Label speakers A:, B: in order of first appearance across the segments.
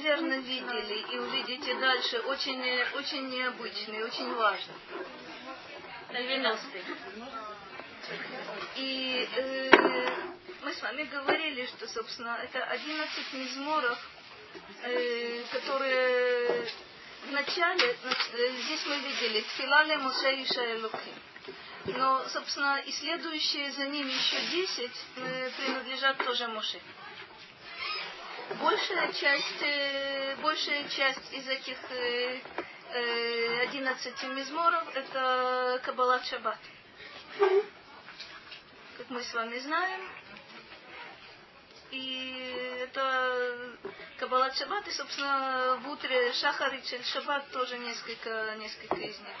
A: наверное, видели и увидите дальше, очень, очень необычный, очень важный. 90 И э, мы с вами говорили, что, собственно, это 11 мизморов, э, которые вначале, э, здесь мы видели, Тфилале Моше и Шаэлухим. Но, собственно, и следующие за ними еще 10 э, принадлежат тоже Моше. Большая часть, э, большая часть из этих э, 11 мизморов это Каббалат Шаббат. Как мы с вами знаем. И это Каббалат Шаббат, и, собственно, в утре Шахар и Шаббат тоже несколько, несколько из них.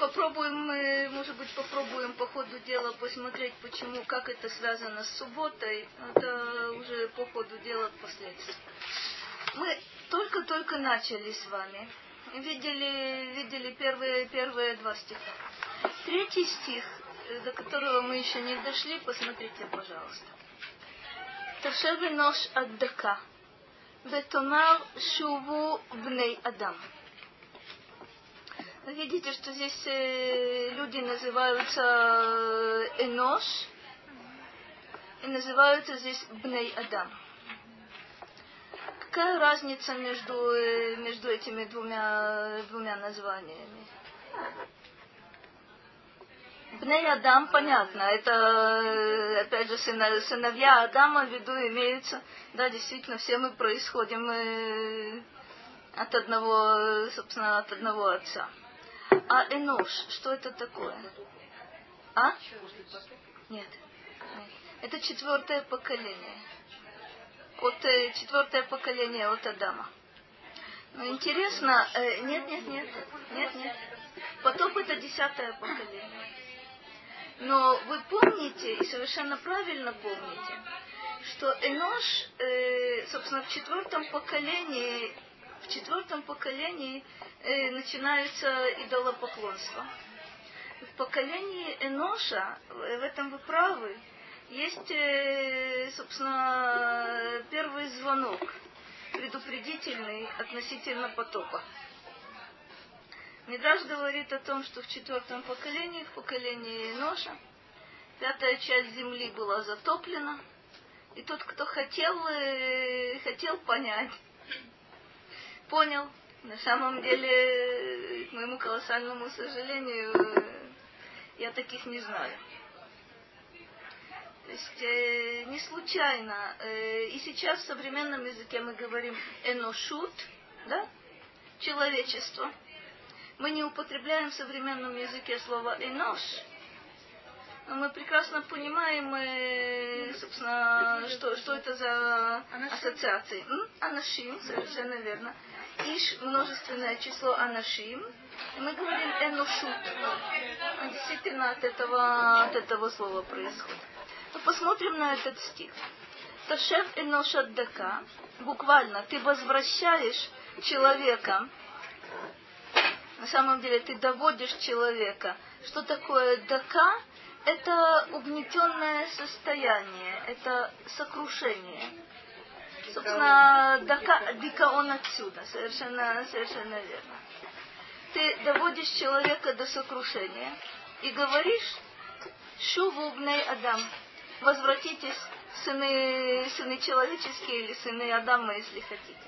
A: Попробуем мы, может быть, попробуем по ходу дела посмотреть, почему, как это связано с субботой. Это уже по ходу дела впоследствии. Мы только-только начали с вами. Видели, видели первые, первые два стиха. Третий стих, э, до которого мы еще не дошли, посмотрите, пожалуйста. Ташеве нож аддака. Ветомар шуву бней адам. Вы видите, что здесь э, люди называются э, Энош и называются здесь Бней Адам. Какая разница между, э, между этими двумя, двумя названиями? Бней Адам, понятно, это, э, опять же, сыновья Адама в виду имеются. Да, действительно, все мы происходим э, от одного, собственно, от одного отца. А Энош, что это такое? А? Нет. Это четвертое поколение от э, четвертое поколение от Адама. Ну, интересно, э, нет, нет, нет, нет, нет. Потоп это десятое поколение. Но вы помните, и совершенно правильно помните, что Энош, э, собственно, в четвертом поколении, четвертом поколении э, начинается идолопоклонство. В поколении Эноша, в этом вы правы, есть, э, собственно, первый звонок, предупредительный относительно потопа. Мидраш говорит о том, что в четвертом поколении, в поколении Ноша, пятая часть земли была затоплена, и тот, кто хотел, э, хотел понять, понял. На самом деле, к моему колоссальному сожалению, я таких не знаю. То есть э, не случайно. Э, и сейчас в современном языке мы говорим эношут, да? Человечество. Мы не употребляем в современном языке слово энош, но мы прекрасно понимаем, э, собственно, что, что это за ассоциации. Анашим, совершенно верно. Иш множественное число анашим. Мы говорим эношут. Действительно от этого, от этого слова происходит. Ну, посмотрим на этот стих. Ташев эношат дака, буквально, ты возвращаешь человека, на самом деле ты доводишь человека. Что такое дака? Это угнетенное состояние, это сокрушение. Собственно, дака, дика он отсюда, совершенно, совершенно верно. Ты доводишь человека до сокрушения и говоришь, шуву бней адам, возвратитесь, сыны, сыны человеческие или сыны Адама, если хотите.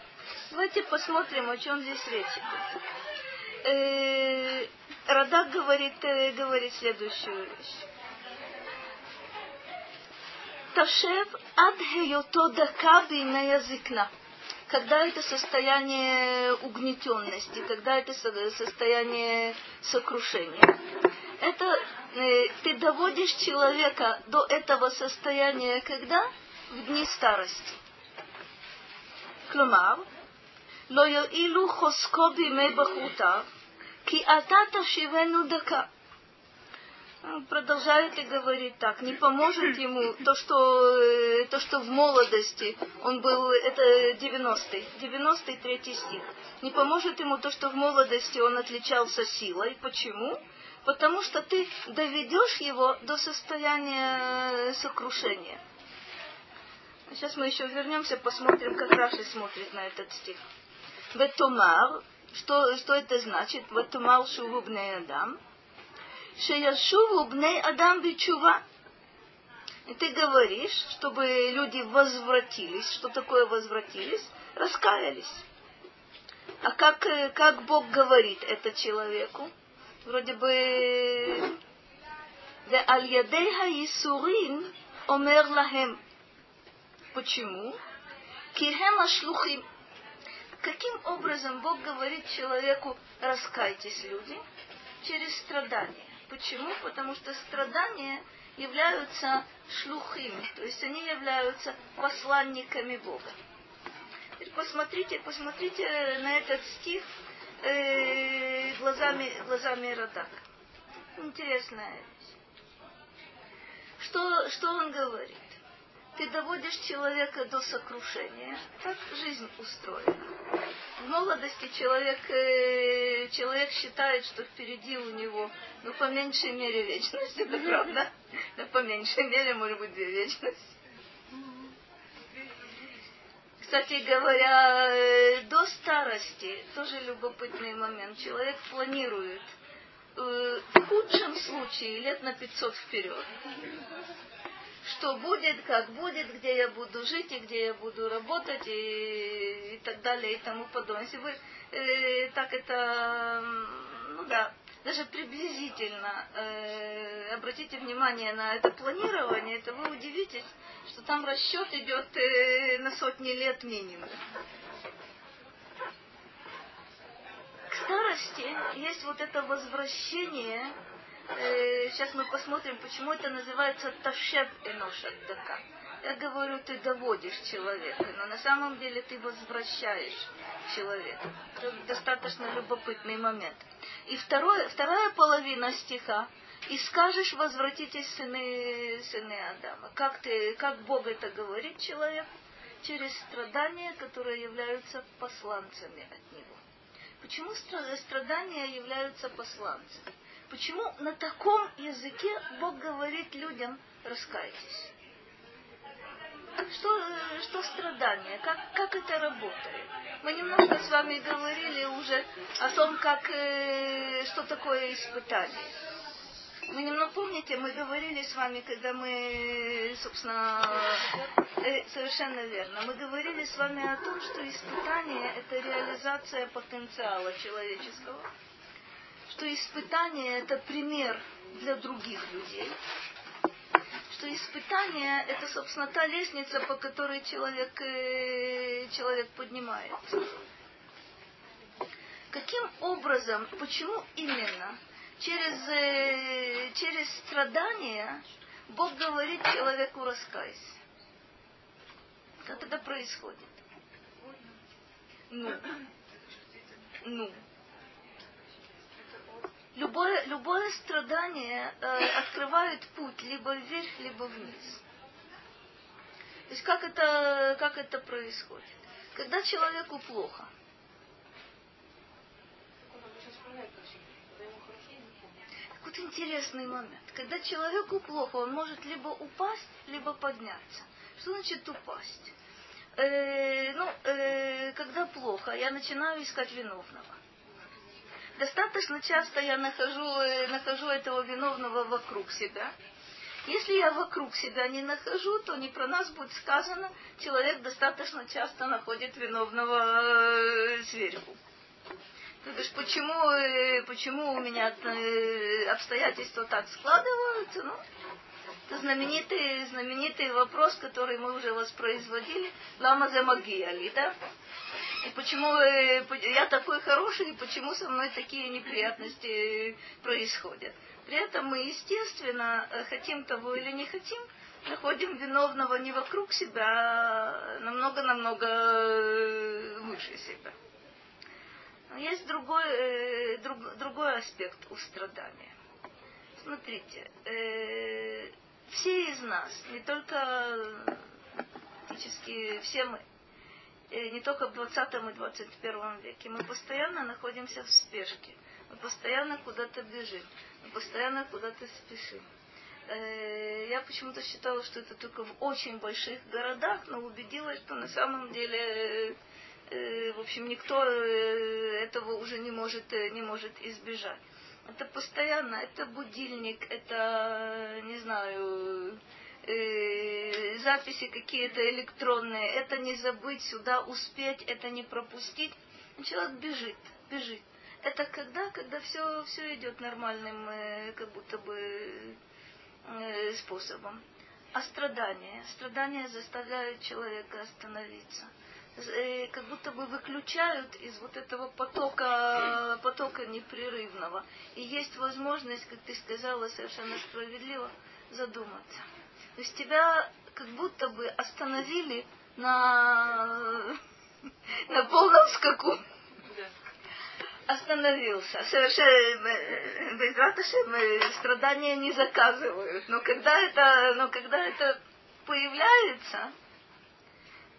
A: Давайте посмотрим, о чем здесь речь идет. Э, Радак говорит, э, говорит следующую вещь Ташев ад хейото дака языкна. Когда это состояние угнетенности, когда это состояние сокрушения. Это Э, ты доводишь человека до этого состояния, когда? В дни старости. כלומר, לא יועילו חוזקו בימי בחרותיו, כי אתה תשיבנו דקה. Продолжает и говорит так, не поможет ему то, что, э, то, что в молодости он был, это 90-й, 93 стих. Не поможет ему то, что в молодости он отличался силой. Почему? потому что ты доведешь его до состояния сокрушения. Сейчас мы еще вернемся, посмотрим, как Раши смотрит на этот стих. Ветумар, что, что это значит? Ветумар шуву бней адам. Шеяшуву бней Адам бичува. И ты говоришь, чтобы люди возвратились. Что такое возвратились? Раскаялись. А как, э, как Бог говорит это человеку? Вроде бы... Аль-Ядей Омер Лахем. Почему? Кихем Ашлухим. Каким образом Бог говорит человеку, раскайтесь, люди, через страдания? Почему? Потому что страдания являются шлухими, то есть они являются посланниками Бога. Теперь посмотрите, посмотрите на этот стих э, глазами, глазами Радака. Интересная вещь. Что, что он говорит? Ты доводишь человека до сокрушения. Так жизнь устроена. В молодости человек, э, человек считает, что впереди у него, ну, по меньшей мере, вечность. Это правда? Да, по меньшей мере, может быть, две вечности. Кстати говоря, э, до старости тоже любопытный момент. Человек планирует э, в худшем случае лет на 500 вперед. Что будет, как будет, где я буду жить и где я буду работать и, и так далее и тому подобное. Если вы э, так это, ну да, даже приблизительно э, обратите внимание на это планирование, это вы удивитесь, что там расчет идет э, на сотни лет минимум. К старости есть вот это возвращение. Э, сейчас мы посмотрим, почему это называется ташев эношат дака. Я говорю, ты доводишь человека, но на самом деле ты возвращаешь человека. Это достаточно любопытный момент. И второе, вторая половина стиха. И скажешь, возвратитесь, сыны, сыны Адама. Как, ты, как Бог это говорит человеку? Через страдания, которые являются посланцами от Него. Почему страдания являются посланцами? Почему на таком языке Бог говорит людям, раскайтесь? Что, что страдание? Как, как это работает? Мы немножко с вами говорили уже о том, как, э, что такое испытание. Вы немного помните, мы говорили с вами, когда мы, собственно, э, совершенно верно, мы говорили с вами о том, что испытание – это реализация потенциала человеческого, что испытание – это пример для других людей, что испытание – это, собственно, та лестница, по которой человек, э, человек поднимается. Каким образом, почему именно через, э, через страдания Бог говорит человеку раскайся? Как это происходит? Ну, ну, любое, любое страдание э, открывает путь либо вверх, либо вниз. То есть как это, как это происходит? Когда человеку плохо. Вот интересный момент. Когда человеку плохо, он может либо упасть, либо подняться. Что значит упасть? Э, ну, э, когда плохо, я начинаю искать виновного достаточно часто я нахожу, э, нахожу этого виновного вокруг себя. Если я вокруг себя не нахожу, то не про нас будет сказано, человек достаточно часто находит виновного э, сверху. Ты говоришь, почему, э, почему у меня обстоятельства так складываются? Ну, знаменитый, знаменитый вопрос, который мы уже воспроизводили. Лама за магиали, да? И почему э, я такой хороший, и почему со мной такие неприятности происходят. При этом мы, естественно, э, хотим того или не хотим, находим виновного не вокруг себя, а намного-намного э, выше себя. Но есть другой, друг, другой аспект у страдания. Смотрите, э, все из нас, не только практически все мы, Э, не только в 20 и 21 веке. Мы постоянно находимся в спешке. Мы постоянно куда-то бежим. Мы постоянно куда-то спешим. Э, я почему-то считала, что это только в очень больших городах, но убедилась, что на самом деле, э, в общем, никто э, этого уже не может, э, не может избежать. Это постоянно, это будильник, это, не знаю, э, записи какие-то электронные, это не забыть сюда успеть, это не пропустить. Человек бежит, бежит. Это когда, когда все, все идет нормальным, э, как будто бы э, способом. А страдания? Страдания заставляют человека остановиться. Э, как будто бы выключают из вот этого потока, потока непрерывного. И есть возможность, как ты сказала совершенно справедливо, задуматься. То есть тебя как будто бы остановили на, на полном скаку. Остановился. Совершенно без раташем страдания не заказывают. Но когда это, но когда это появляется,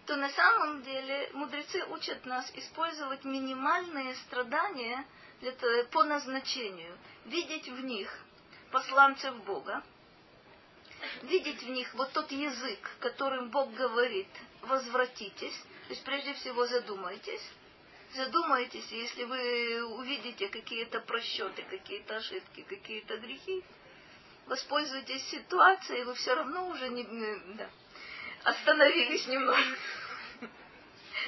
A: то на самом деле мудрецы учат нас использовать минимальные страдания для, по назначению, видеть в них посланцев Бога, видеть в них вот тот язык, которым Бог говорит, возвратитесь, то есть прежде всего задумайтесь, задумайтесь, если вы увидите какие-то просчеты, какие-то ошибки, какие-то грехи, воспользуйтесь ситуацией, вы все равно уже не, да, остановились немного.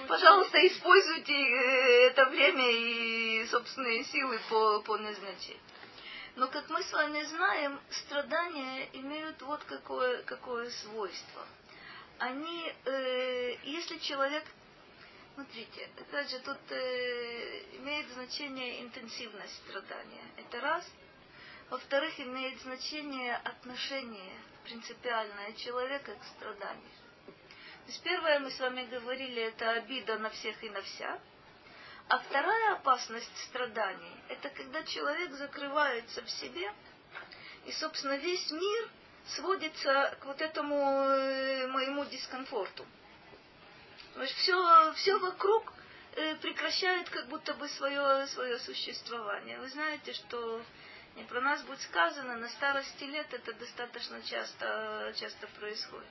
A: Пожалуйста, используйте э, это время и собственные силы по, по назначению. Но, как мы с вами знаем, страдания имеют вот какое, какое свойство. Они, э, если человек, смотрите, опять же, тут э, имеет значение интенсивность страдания. Это раз. Во-вторых, имеет значение отношение принципиальное человека к страданию. То первое, мы с вами говорили, это обида на всех и на вся. А вторая опасность страданий – это когда человек закрывается в себе, и, собственно, весь мир сводится к вот этому э, моему дискомфорту. То есть все, все вокруг э, прекращает как будто бы свое, свое существование. Вы знаете, что не про нас будет сказано, на старости лет это достаточно часто, часто происходит.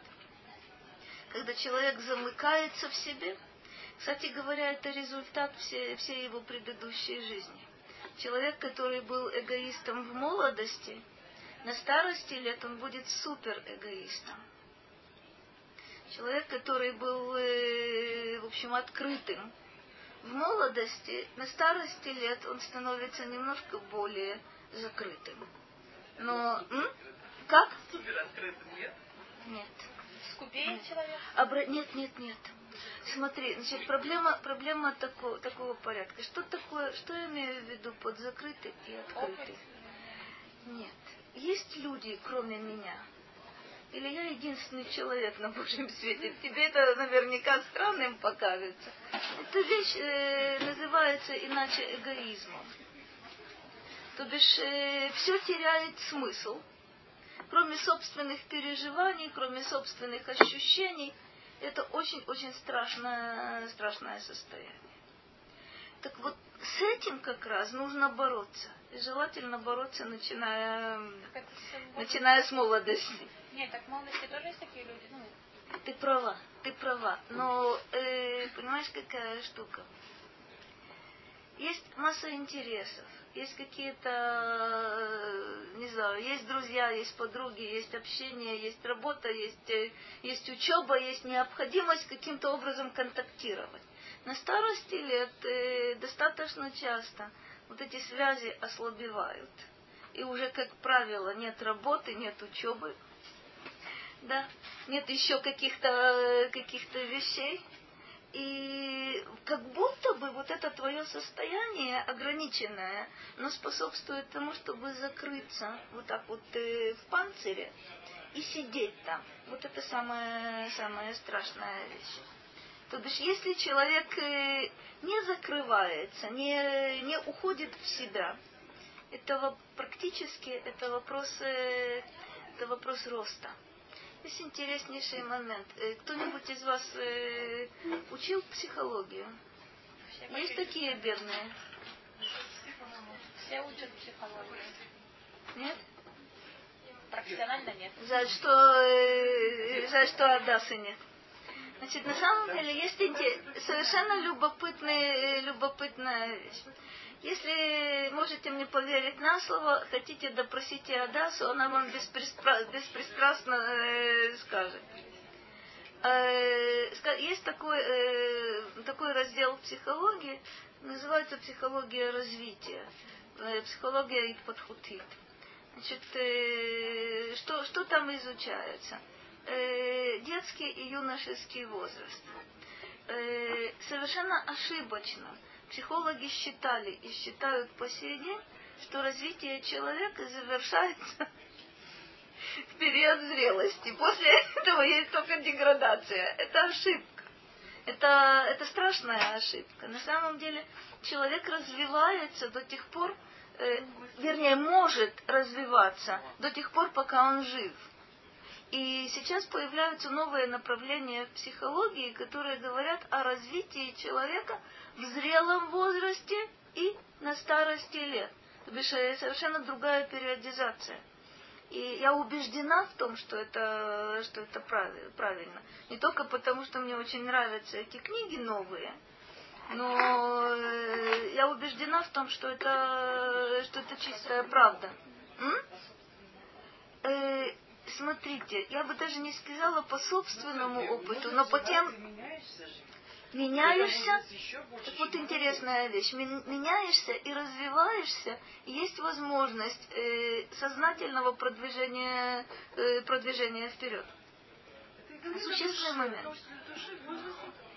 A: Когда человек замыкается в себе – кстати говоря, это результат всей, всей его предыдущей жизни. Человек, который был эгоистом в молодости, на старости лет он будет супер эгоистом. Человек, который был, э, в общем, открытым в молодости, на старости лет он становится немножко более закрытым. Но, м? как?
B: Супер открытым, нет?
A: Нет.
C: Скупее человек?
A: Обра... Нет, нет, нет. Смотри, значит, проблема, проблема такого, такого порядка. Что такое, что я имею в виду под закрытый и открытый? Нет. Есть люди, кроме меня. Или я единственный человек на Божьем свете. Тебе это наверняка странным покажется. Эта вещь э, называется иначе эгоизмом. То бишь э, все теряет смысл. Кроме собственных переживаний, кроме собственных ощущений – это очень-очень страшное, страшное состояние. Так вот, с этим как раз нужно бороться. И желательно бороться, начиная, начиная с молодости.
C: Нет, так в молодости тоже есть такие люди. Ну...
A: Ты права, ты права. Но э, понимаешь, какая штука? Есть масса интересов есть какие-то, э, не знаю, есть друзья, есть подруги, есть общение, есть работа, есть, э, есть учеба, есть необходимость каким-то образом контактировать. На старости лет э, достаточно часто вот эти связи ослабевают. И уже, как правило, нет работы, нет учебы, да, нет еще каких-то каких вещей, и как будто бы вот это твое состояние ограниченное, но способствует тому, чтобы закрыться вот так вот э, в панцире и сидеть там. Вот это самая, самая страшная вещь. То бишь, если человек э, не закрывается, не, не уходит в себя, это практически это вопрос, э, это вопрос роста. Есть интереснейший момент. Э, кто-нибудь из вас э, учил психологию? Все Есть такие бедные?
C: Все учат психологию.
A: Нет?
C: профессионально нет.
A: Жаль, что, э, жаль, что Адасы нет. Значит, на самом деле есть инте- совершенно любопытная, любопытная вещь. Если можете мне поверить на слово, хотите допросите Адасу, она вам беспристра- беспристрастно э, скажет. Э, есть такой, э, такой раздел психологии, называется психология развития, э, психология и подхутит. Значит, э, что, что там изучается? Э, детский и юношеский возраст. Э, совершенно ошибочно психологи считали и считают по сей день, что развитие человека завершается в период зрелости. После этого есть только деградация. Это ошибка. Это, это страшная ошибка. На самом деле человек развивается до тех пор, э, вернее, может развиваться до тех пор, пока он жив. И сейчас появляются новые направления психологии, которые говорят о развитии человека в зрелом возрасте и на старости лет. То бишь э, совершенно другая периодизация. И я убеждена в том, что это, что это прави- правильно. Не только потому, что мне очень нравятся эти книги новые, но э, я убеждена в том, что это, что это чистая правда. М? Смотрите, я бы даже не сказала по собственному опыту, но по тем меняешься, так вот интересная вещь, Мен- меняешься и развиваешься, и есть возможность э, сознательного продвижения, э, продвижения вперед. Существенный момент.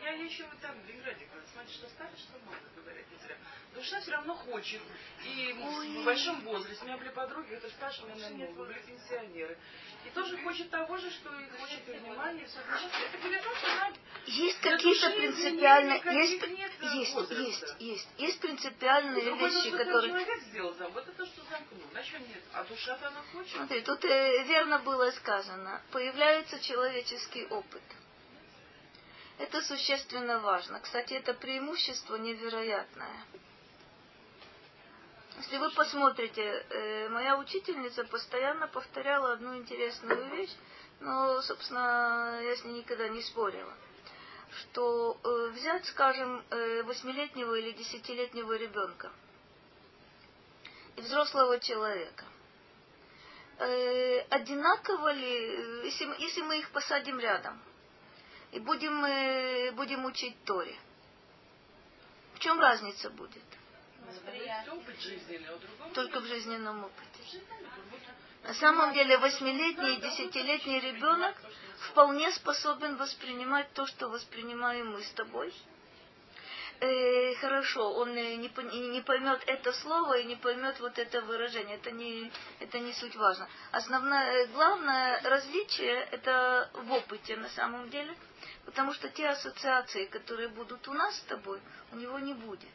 B: Что для души в возрасте, я еще вот так в Ленинграде говорю, смотри, что старше, что молодо, говорят не зря. Душа все равно хочет. И в большом возрасте. У меня были подруги, это старше меня намного, были пенсионеры. И тоже хочет того же, что и хочет и внимания, и все вместе. Это говорит, что она
A: Есть какие-то принципиальные, есть,
B: э,
A: есть, есть, есть, есть принципиальные
B: Другое дело,
A: вещи, которые...
B: человек сделал там, вот это что замкнул, значит нет. А душа-то она хочет.
A: Смотри, тут э, верно было сказано. Появляется человеческий опыт. Это существенно важно. Кстати, это преимущество невероятное. Если вы посмотрите, э, моя учительница постоянно повторяла одну интересную вещь, но, собственно, я с ней никогда не спорила. Что э, взять, скажем, э, восьмилетнего или десятилетнего ребенка и взрослого человека – одинаково ли, если мы их посадим рядом и будем, э, будем учить Торе, в чем разница будет? Только в жизненном опыте. На самом деле восьмилетний и десятилетний ребенок вполне способен воспринимать то, что воспринимаем мы с тобой. Э, хорошо, он э, не, не поймет это слово и не поймет вот это выражение. Это не, это не суть важно. Основное, главное различие это в опыте на самом деле. Потому что те ассоциации, которые будут у нас с тобой, у него не будет.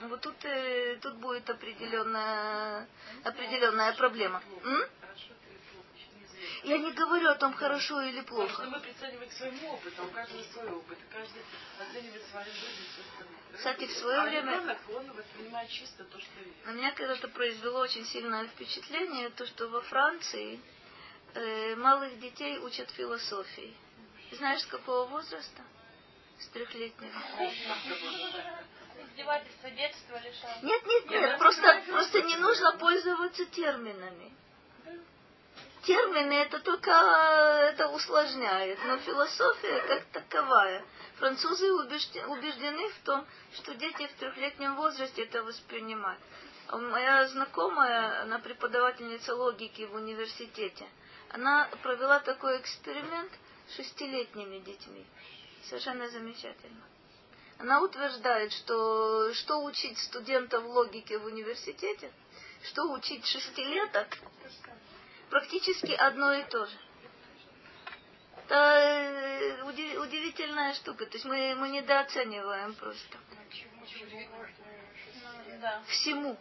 A: Ну, Вот тут, э, тут будет определенная, определенная проблема. М?
B: Хорошо ты или плохо, еще неизвестно.
A: Я не говорю о том, хорошо или
B: Потому что
A: плохо.
B: мы прицениваем к своему опыту, у каждого свой опыт, и каждый оценивает свою жизнь все остальное.
A: Кстати, в свое
B: а
A: время-
B: ребенок, он воспринимает чисто то, что видит.
A: На меня когда-то произвело очень сильное впечатление то, что во Франции э, малых детей учат философии. Знаешь, с какого возраста? С трехлетнего.
C: Издевательство детства лишал.
A: Нет, нет, нет, просто, просто не нужно пользоваться терминами. Термины это только это усложняет, но философия как таковая. Французы убежде- убеждены в том, что дети в трехлетнем возрасте это воспринимают. А Моя знакомая, она преподавательница логики в университете, она провела такой эксперимент с шестилетними детьми. Совершенно замечательно. Она утверждает, что что учить студентов логики в университете, что учить шестилеток, практически одно и то же. Это э, уди- удивительная штука. То есть мы, мы недооцениваем просто. Всему.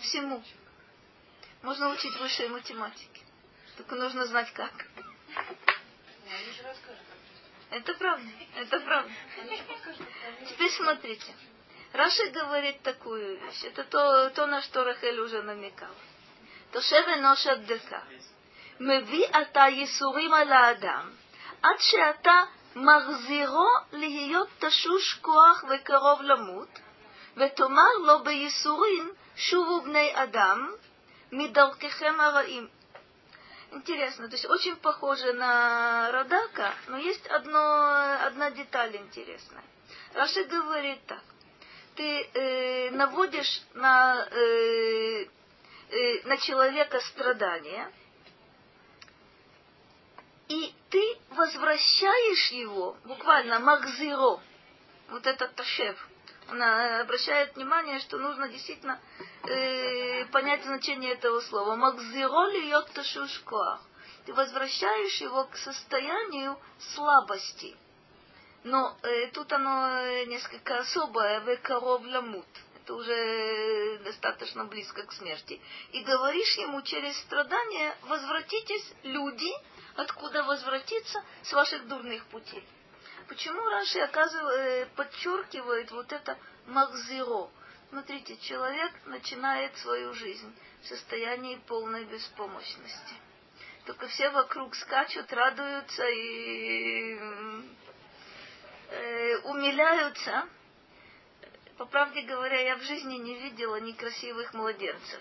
A: Всему. Можно учить высшей математики. Только нужно знать как. Это правда. Это правда. Теперь смотрите. Раши говорит такую вещь. Это то, то, на что Рахель уже намекала. תושב אנוש עבדך, מביא אתה ייסורים על האדם, עד שאתה מחזירו להיות תשוש כוח וקרוב למות, ותאמר לו בייסורים, שובו בני אדם, מדרככם הרעים. Интересно, то есть очень похоже на Радака, но есть одно, одна деталь интересная. Раши говорит так. Ты э, наводишь на, э, э, на человека страдания, и ты возвращаешь его, буквально макзиро, вот этот ташев, она обращает внимание, что нужно действительно э, понять значение этого слова. Макзиро льет ташушкоах. Ты возвращаешь его к состоянию слабости. Но э, тут оно несколько особое, векоров ламут. Это уже достаточно близко к смерти. И говоришь ему через страдания, возвратитесь, люди, откуда возвратиться с ваших дурных путей. Почему Раши оказывает, подчеркивает вот это махзиро? Смотрите, человек начинает свою жизнь в состоянии полной беспомощности. Только все вокруг скачут, радуются и э, умиляются. По правде говоря, я в жизни не видела некрасивых младенцев.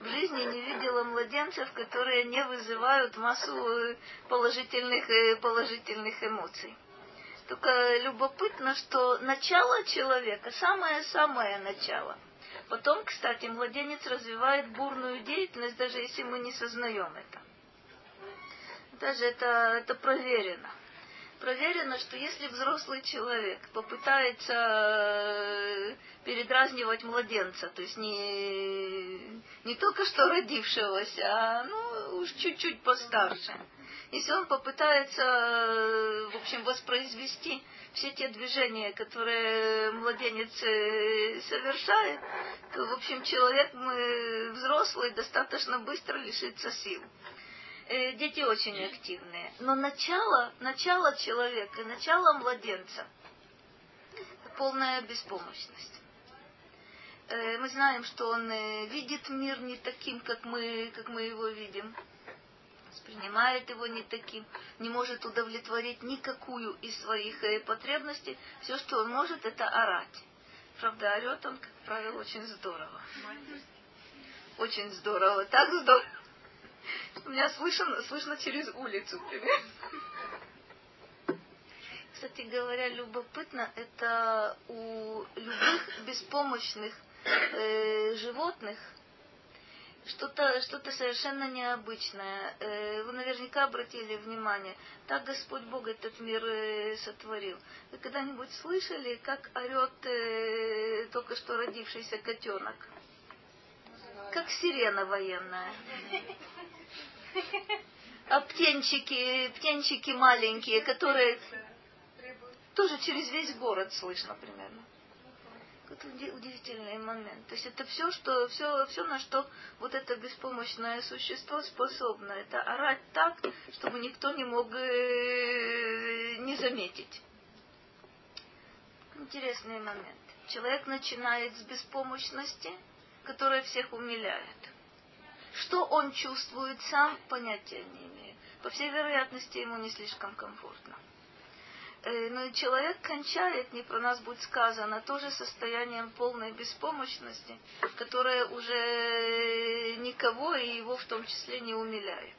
A: В жизни не видела младенцев, которые не вызывают массу положительных, э, положительных эмоций. Только любопытно, что начало человека, самое-самое начало. Потом, кстати, младенец развивает бурную деятельность, даже если мы не сознаем это. Даже это, это проверено. Проверено, что если взрослый человек попытается э, передразнивать младенца, то есть не, не только что родившегося, а ну, уж чуть-чуть постарше, если он попытается, э, в общем, воспроизвести все те движения, которые младенец э, совершает, то, в общем, человек мы, взрослый достаточно быстро лишится сил. Э, дети очень активные. Но начало, начало человека, начало младенца – полная беспомощность. Мы знаем, что он видит мир не таким, как мы, как мы его видим воспринимает его не таким, не может удовлетворить никакую из своих э, потребностей. Все, что он может, это орать. Правда, орет он, как правило, очень здорово. Очень здорово, так здорово. У меня слышно, слышно через улицу. Кстати говоря, любопытно, это у любых беспомощных э, животных что-то что совершенно необычное. Э, вы наверняка обратили внимание, так Господь Бог этот мир э, сотворил. Вы когда-нибудь слышали, как орет э, только что родившийся котенок? Как сирена военная. А птенчики, птенчики маленькие, которые тоже через весь город слышно примерно это удивительный момент. То есть это все, что, все, все, на что вот это беспомощное существо способно. Это орать так, чтобы никто не мог э, не заметить. Интересный момент. Человек начинает с беспомощности, которая всех умиляет. Что он чувствует сам, понятия не имею. По всей вероятности, ему не слишком комфортно. Э, но человек кончает, не про нас будет сказано, тоже состоянием полной беспомощности, которое уже никого и его в том числе не умиляет.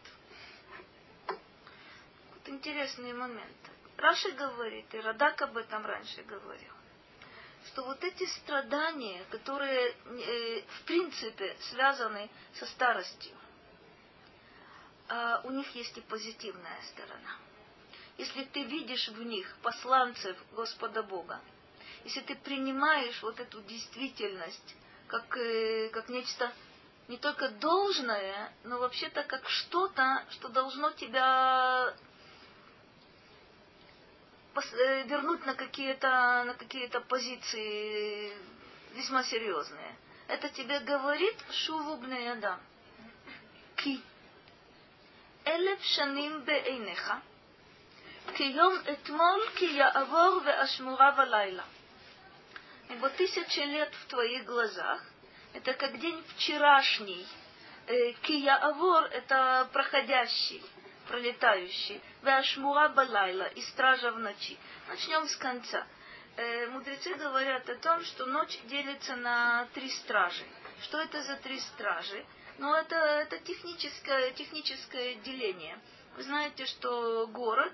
A: Вот интересный момент. Раши говорит, и Радак об этом раньше говорил, что вот эти страдания, которые э, в принципе связаны со старостью, э, у них есть и позитивная сторона – если ты видишь в них посланцев Господа Бога, если ты принимаешь вот эту действительность как, э, как нечто не только должное, но вообще-то как что-то, что должно тебя Э, вернуть на какие-то на какие-то позиции весьма серьезные. Это тебе говорит шувубная да Ки. Элев шаним бейнеха. йом этмол ки яавор веашмура валайла. Ибо тысячи лет в твоих глазах. Это как день вчерашний. Э, кия Авор – это проходящий пролетающий. Веашмура балайла и стража в ночи. Начнем с конца. Э, мудрецы говорят о том, что ночь делится на три стражи. Что это за три стражи? Ну, это, это техническое, техническое деление. Вы знаете, что город,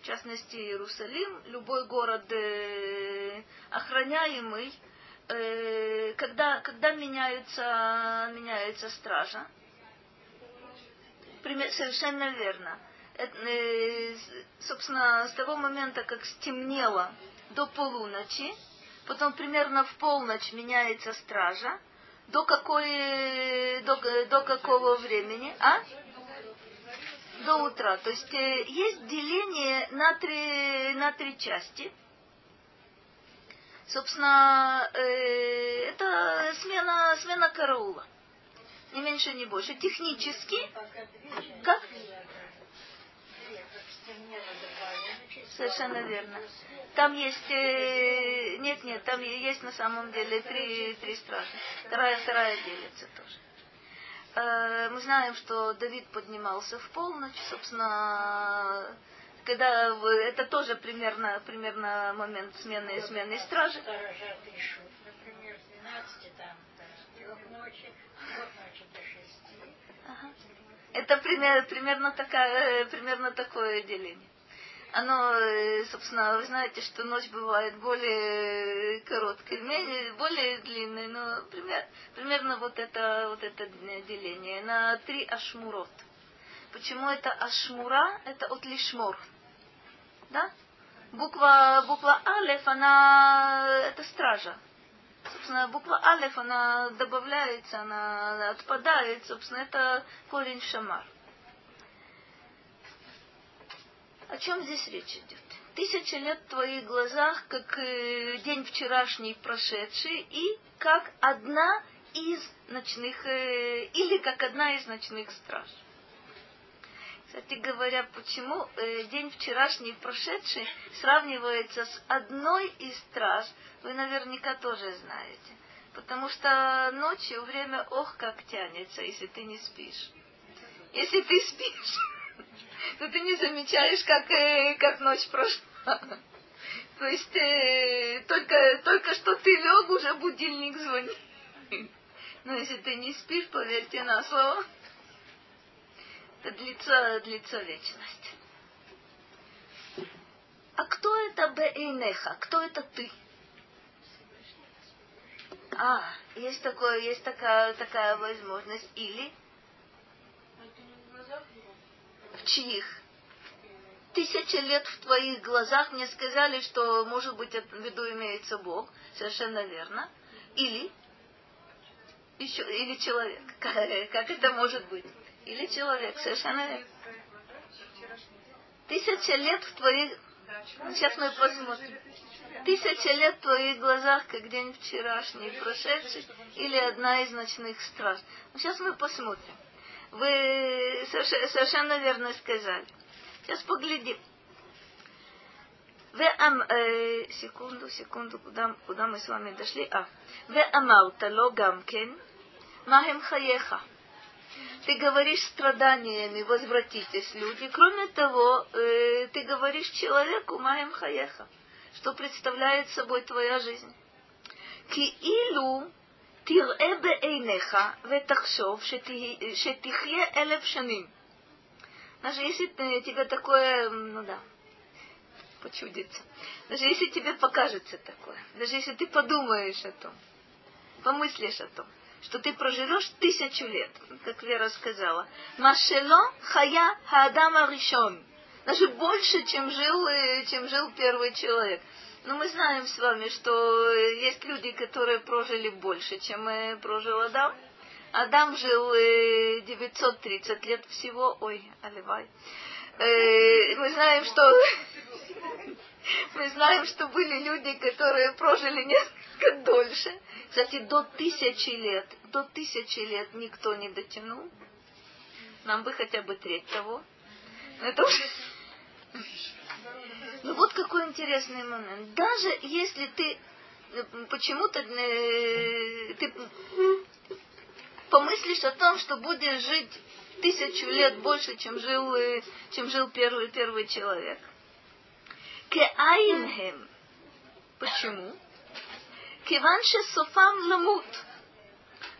A: в частности Иерусалим, любой город э, охраняемый, э, когда, когда меняется, меняется стража? Совершенно верно. Это, э, собственно, с того момента, как стемнело до полуночи, потом примерно в полночь меняется стража, до, какой, до, до какого времени? А? До утра. То есть э, есть деление на три, на три части – Собственно, э, это смена, смена караула. Не меньше, не больше. Технически, как? Совершенно верно. Там есть, э, нет, нет, там есть на самом деле три, три стражи. Вторая, вторая делится тоже. Э, мы знаем, что Давид поднимался в полночь, собственно, когда это тоже примерно, примерно момент смены, смены стражи.
D: Например, 12 там, с ночи, ночи до 6.
A: Это пример, примерно, такая, примерно такое деление. Оно, э, собственно, вы знаете, что ночь бывает более короткой, менее, более длинной, но пример, примерно вот это, вот это деление на три ашмурот. Почему это ашмура? Это от лишмор. Да? Буква, буква Алеф, она, это стража. Собственно, буква Алеф, она добавляется, она отпадает. Собственно, это корень шамар. О чем здесь речь идет? Тысяча лет в твоих глазах, как день вчерашний прошедший, и как одна из ночных, э, или как одна из ночных страж. Кстати говоря, почему э, день вчерашний прошедший сравнивается с одной из страж, вы наверняка тоже знаете. Потому что ночью время ох как тянется, если ты не спишь. Если ты спишь, то ты не замечаешь, как, э, как ночь прошла. То есть э, только, только что ты лег, уже будильник звонит. Но если ты не спишь, поверьте на слово, длится, длится вечность. А кто это Бейнеха? Кто это ты? А, есть такое, есть такая, такая возможность. Или в чьих? Тысяча лет в твоих глазах мне сказали, что, может быть, в виду имеется Бог. Совершенно верно. Или еще, или человек. Как, как это может быть? или человек, совершенно верно. Тысяча лет в твоих... Сейчас мы посмотрим. Тысяча лет в твоих глазах, как день вчерашний, прошедший, или одна из ночных страж. Сейчас мы посмотрим. Вы совершенно верно сказали. Сейчас поглядим. ואמ... אה, секунду, секунду, куда, куда мы с вами дошли? А. ואמרת לו גם כן, מה הם חייך? ты говоришь страданиями, возвратитесь, люди. Кроме того, э, ты говоришь человеку Маем Хаеха, что представляет собой твоя жизнь. כאילו תראה בעיניך ותחשוב שתחיה אלף שנים. Даже если тебе такое, ну да, почудится. Даже если тебе покажется такое. Даже если ты подумаешь о том. Помыслишь о том что ты проживешь тысячу лет, как Вера сказала. Машело хая хаадама ришон. Даже больше, чем жил, э, чем жил первый человек. Но мы знаем с вами, что есть люди, которые прожили больше, чем прожил Адам. Адам жил 930 э, лет всего. Ой, оливай. Э, мы знаем, что мы знаем, что были люди, которые прожили несколько дольше. Кстати, до тысячи лет, до тысячи лет никто не дотянул. Нам бы хотя бы треть того. Это уже... Ну вот какой интересный момент. Даже если ты э, почему-то э, ты помыслишь о том, что будешь жить тысячу лет больше, чем жил, э, чем жил первый, первый человек. Кеаимхем. Почему? Киванши суфам ламут.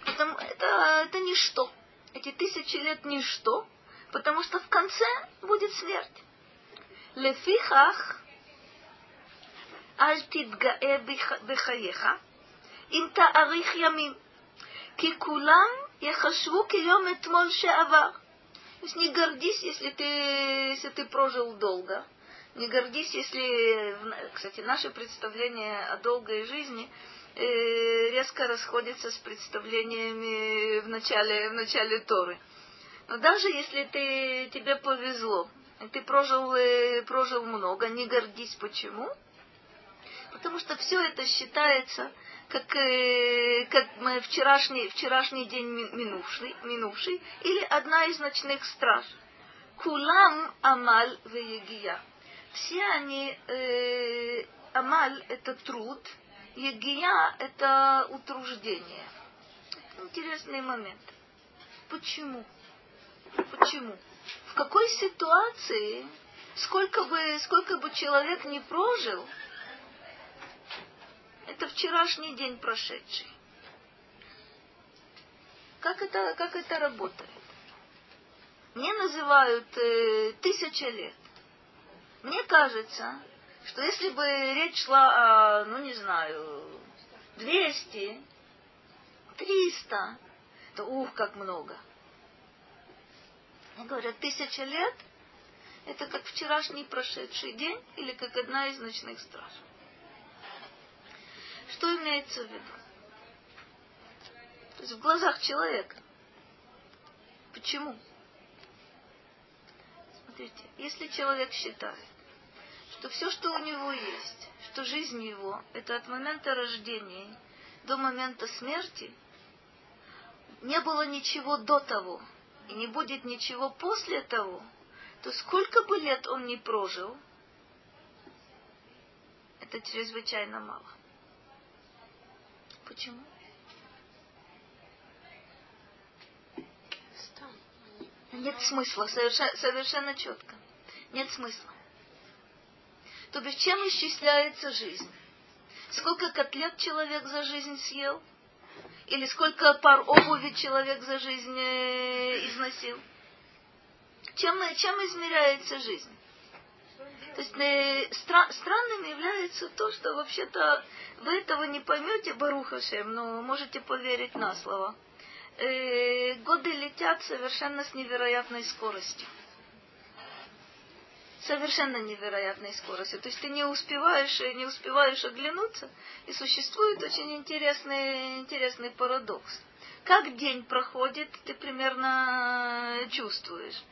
A: Потому, это, это ничто. Эти тысячи лет ничто, потому что в конце будет смерть. Лефихах альтидгае бихаеха им таарих ямим. Ки кулам яхашву кием этмоль шеавар. То есть не гордись, если ты, если ты прожил долго не гордись, если, кстати, наше представление о долгой жизни э, резко расходится с представлениями в начале, в начале Торы. Но даже если ты, тебе повезло, ты прожил, э, прожил много, не гордись почему? Потому что все это считается как, э, как вчерашний, вчерашний день минувший, минувший или одна из ночных страж. Кулам Амаль Вегия. Все они, э, Амаль это труд, Егия это утруждение. Интересный момент. Почему? Почему? В какой ситуации, сколько бы, сколько бы человек не прожил, это вчерашний день прошедший. Как это, как это работает? Мне называют э, тысяча лет. Мне кажется, что если бы речь шла о, ну не знаю, 200, 300, то ух, как много. Говорят, тысяча лет – это как вчерашний прошедший день или как одна из ночных страж. Что имеется в виду? То есть в глазах человека. Почему? Смотрите, если человек считает, что все, что у него есть, что жизнь его, это от момента рождения до момента смерти, не было ничего до того, и не будет ничего после того, то сколько бы лет он ни прожил, это чрезвычайно мало. Почему? Нет смысла, совершенно, совершенно четко. Нет смысла. То бишь, чем исчисляется жизнь? Сколько котлет человек за жизнь съел? Или сколько пар обуви человек за жизнь э, износил? Чем, чем измеряется жизнь? То есть э, стра- странным является то, что вообще-то вы этого не поймете, Барухашем, но можете поверить на слово. Э, годы летят совершенно с невероятной скоростью. Совершенно невероятной скоростью. То есть ты не успеваешь, не успеваешь оглянуться, и существует очень интересный, интересный парадокс. Как день проходит, ты примерно чувствуешь.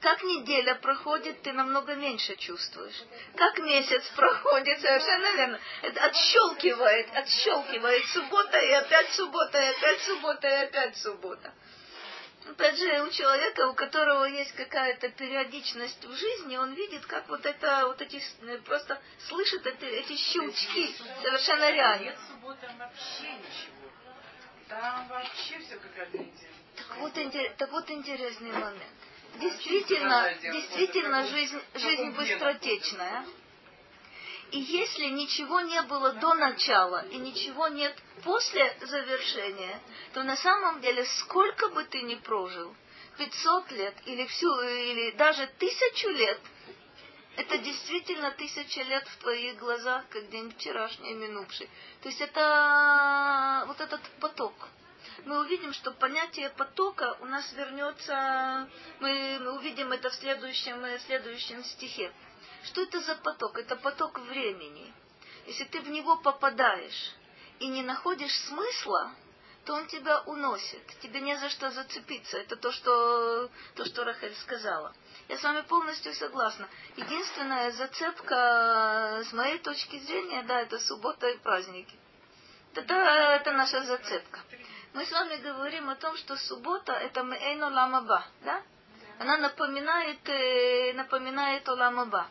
A: Как неделя проходит, ты намного меньше чувствуешь. Как месяц проходит, совершенно верно. Это отщелкивает, отщелкивает суббота и опять суббота, и опять суббота, и опять суббота. Опять же, у человека, у которого есть какая-то периодичность в жизни, он видит, как вот это, вот эти, просто слышит эти, эти щелчки, совершенно реально.
B: Нет субботы вообще ничего. Там вообще все как одна неделя.
A: Так вот, так вот интересный момент действительно, действительно жизнь, жизнь быстротечная. И если ничего не было до начала и ничего нет после завершения, то на самом деле сколько бы ты ни прожил, 500 лет или всю, или даже тысячу лет, это действительно тысяча лет в твоих глазах, как день вчерашний минувший. То есть это вот этот поток – мы увидим, что понятие потока у нас вернется, мы, мы увидим это в следующем, в следующем стихе. Что это за поток? Это поток времени. Если ты в него попадаешь и не находишь смысла, то он тебя уносит. Тебе не за что зацепиться. Это то, что, то, что Рахель сказала. Я с вами полностью согласна. Единственная зацепка, с моей точки зрения, да, это суббота и праздники. Это, это наша зацепка мы с вами говорим о том, что суббота это Мейну Ламаба, да? Она напоминает, э, напоминает Оламаба.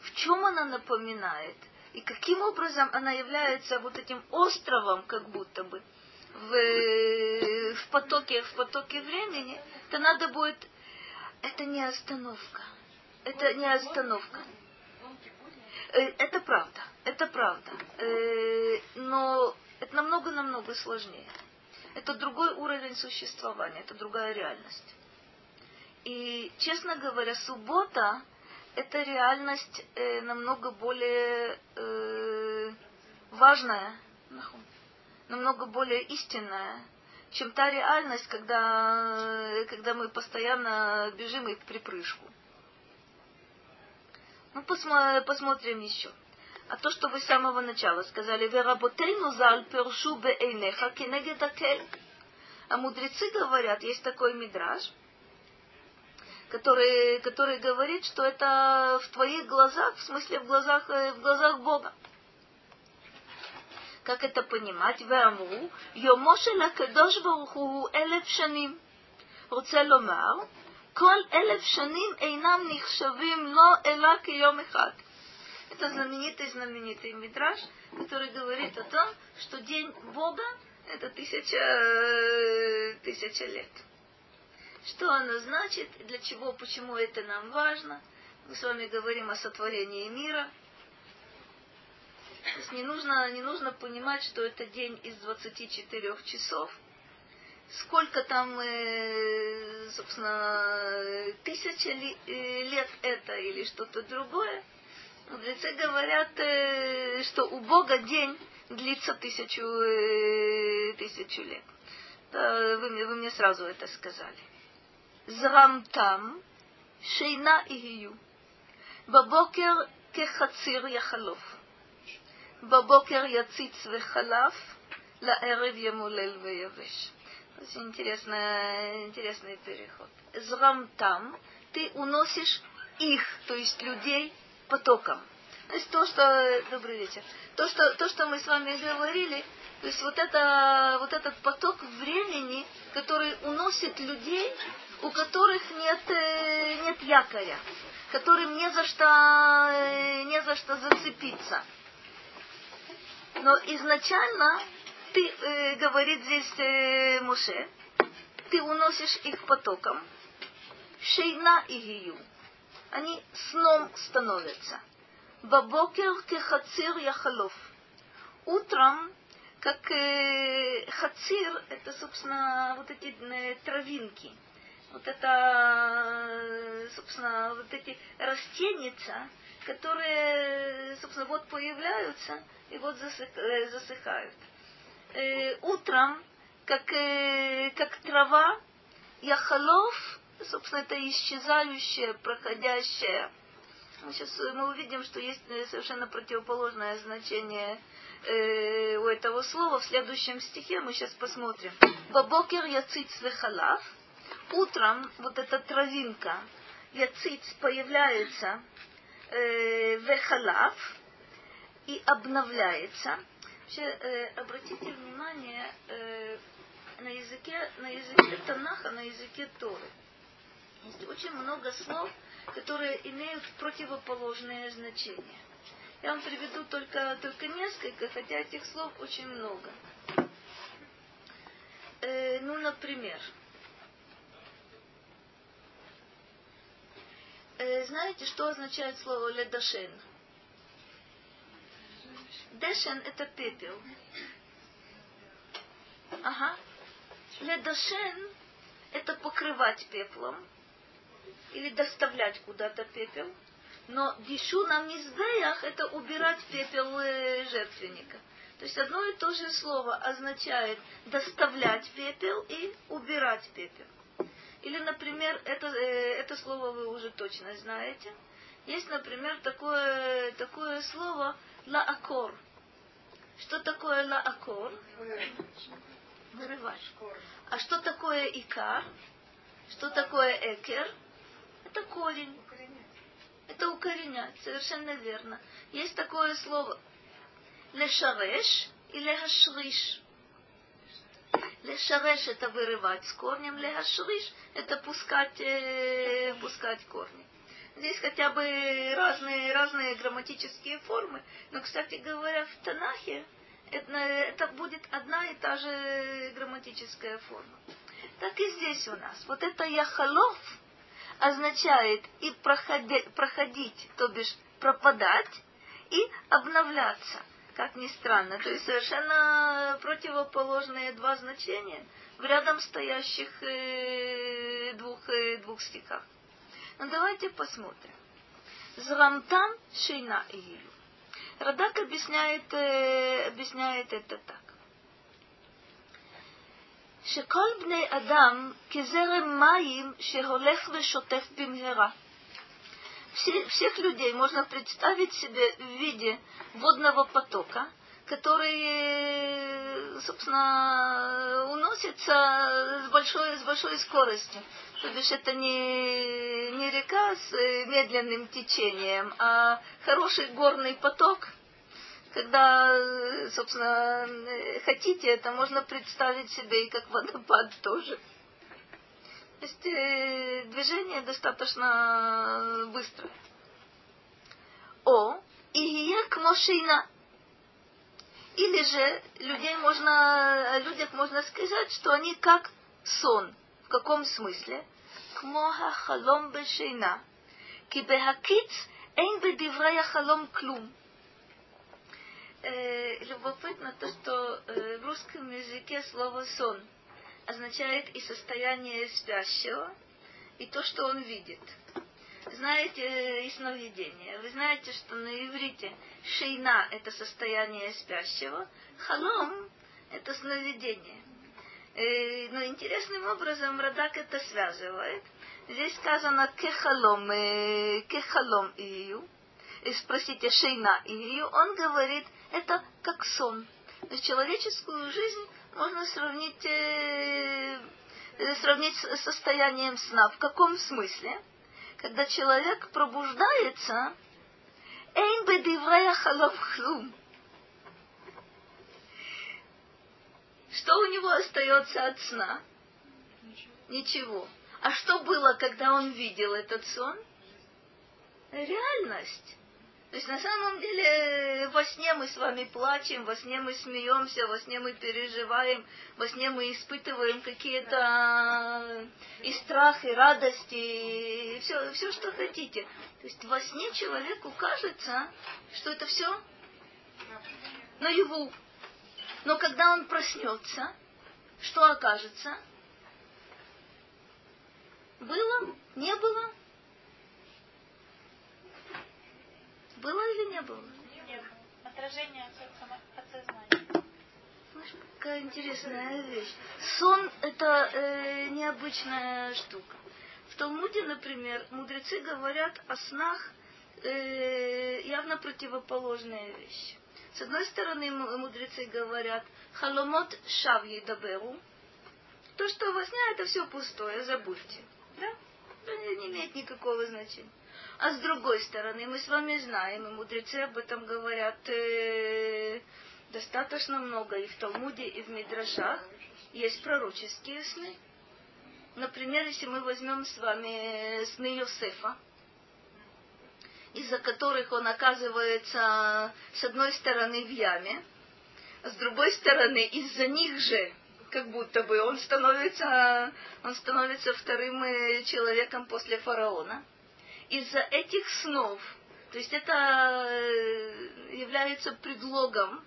A: В чем она напоминает? И каким образом она является вот этим островом, как будто бы, в, в потоке, в потоке времени, то надо будет... Это не остановка. Это не остановка. Э, это правда. Это правда. Э, но это намного-намного сложнее. Это другой уровень существования, это другая реальность. И, честно говоря, суббота – это реальность э, намного более э, важная, намного более истинная, чем та реальность, когда, когда мы постоянно бежим и припрыжку. Ну, посмо, посмотрим еще. А то, что вы с самого начала сказали, «Веработейну зал першу беэйнеха кенегет акель». А мудрецы говорят, есть такой мидраж, который, который говорит, что это в твоих глазах, в смысле в глазах, э, в глазах Бога. Как это понимать? ואמרו, יומו של הקדוש ברוך הוא אלף שנים. רוצה לומר, כל אלף שנים אינם נחשבים לו אלא כיום אחד. Это знаменитый знаменитый мидраж, который говорит о том, что день Бога это тысяча, тысяча лет. Что оно значит, для чего, почему это нам важно. Мы с вами говорим о сотворении мира. То есть не нужно, не нужно понимать, что это день из 24 часов. Сколько там, э, собственно, тысяча э, лет это или что-то другое. Мудрецы говорят, э, что у Бога день длится тысячу, тысячу лет. Вы, вы мне сразу это сказали. זרמתם שינה יהיו. בבוקר כחציר יחלוף. בבוקר יציץ וחלף, לערב ימולל ויבש. Очень интересный, интересный переход. Зрамтам, ты уносишь их, то есть людей, потоком. То есть то, что... Добрый вечер. То, что, то, что мы с вами говорили, то есть вот, это, вот этот поток времени, который уносит людей у которых нет, э, нет якоря, которым не за что, э, не за что зацепиться. Но изначально ты, э, говорит здесь Муше, ты уносишь их потоком. Шейна и гию. Они сном становятся. Бабокер кехацир яхалов. Утром, как э, хацир, это, собственно, вот эти э, травинки – вот это, собственно, вот эти растеница, которые, собственно, вот появляются и вот э, засыхают. Э, утром, как, э, как трава, яхалов, собственно, это исчезающее, проходящее. Сейчас мы увидим, что есть совершенно противоположное значение э, у этого слова. В следующем стихе мы сейчас посмотрим. Бабокер яциц вехалав – утром вот эта травинка, яциц, появляется э, вехалав и обновляется. Вообще, э, обратите внимание э, на языке, на языке Танаха, на языке Торы. Есть очень много слов, которые имеют противоположные значения. Я вам приведу только, только несколько, хотя этих слов очень много. Э, ну, например, Э, знаете, что означает слово ледашен? Дешен это пепел. Ага. Ледашен это покрывать пеплом или доставлять куда-то пепел. Но дишу на мизбеях это убирать пепел э, жертвенника. То есть одно и то же слово означает доставлять пепел и убирать пепел. Или, например, это, э, это слово вы уже точно знаете. Есть, например, такое, такое слово лаакор. Что такое лаакор? Вырывать. А что такое икар? Что такое экер? Это корень. Это укоренять, совершенно верно. Есть такое слово лешареш и лехашриш. Лешареш это вырывать с корнем, лехашриш это пускать, э, пускать корни. Здесь хотя бы разные, разные грамматические формы. Но, кстати говоря, в Танахе это, это будет одна и та же грамматическая форма. Так и здесь у нас. Вот это яхалов означает и проходить, проходить, то бишь пропадать, и обновляться, как ни странно. То есть совершенно противоположные два значения в рядом стоящих э, двух, э, двух стихах. Ну давайте посмотрим. Зрамтан шейна илю. Радак объясняет, э, объясняет это так. שכל בני אדם כזרם מים שהולך ושוטף במהרה. Всех людей можно представить себе в виде водного потока, который, собственно, уносится с большой, с большой скоростью. То бишь это не, не река с медленным течением, а хороший горный поток, когда, э, собственно, э, хотите, это можно представить себе и как водопад тоже. То есть э, движение достаточно быстрое. О, и я машина. Или же людей можно, о людях можно сказать, что они как сон. В каком смысле? Кмоха халом бешейна. Кибехакиц эйн бедиврая халом клум э, любопытно то, что э, в русском языке слово сон означает и состояние спящего, и то, что он видит. Знаете э, и сновидение. Вы знаете, что на иврите шейна – это состояние спящего, халом – это сновидение. И, но интересным образом Радак это связывает. Здесь сказано кехалом, э, кехалом ию. И спросите шейна ию. Он говорит – это как сон. Человеческую жизнь можно сравнить, э, сравнить с состоянием сна. В каком смысле? Когда человек пробуждается, эйн бедиврея халов хлум. Что у него остается от сна? Ничего. А что было, когда он видел этот сон? Реальность. То есть на самом деле во сне мы с вами плачем, во сне мы смеемся, во сне мы переживаем, во сне мы испытываем какие-то и страх, и радость, и все, все, что хотите. То есть во сне человеку кажется, что это все наяву. Но когда он проснется, что окажется? Было? Не было? Было или не было?
C: Нет. Отражение от сознания.
A: Слышь, какая интересная вещь. Сон – это э, необычная штука. В Талмуде, например, мудрецы говорят о снах э, явно противоположные вещи. С одной стороны, мудрецы говорят «халомот шав едаберу», то, что во сне, это все пустое, забудьте. Да? Это не имеет никакого значения. А с другой стороны, мы с вами знаем, и мудрецы об этом говорят э, достаточно много и в Талмуде, и в Мидрашах. Есть пророческие сны. Например, если мы возьмем с вами сны Йосефа, из-за которых он оказывается с одной стороны в яме, а с другой стороны из-за них же как будто бы он становится, он становится вторым э, человеком после фараона из-за этих снов, то есть это э, является предлогом,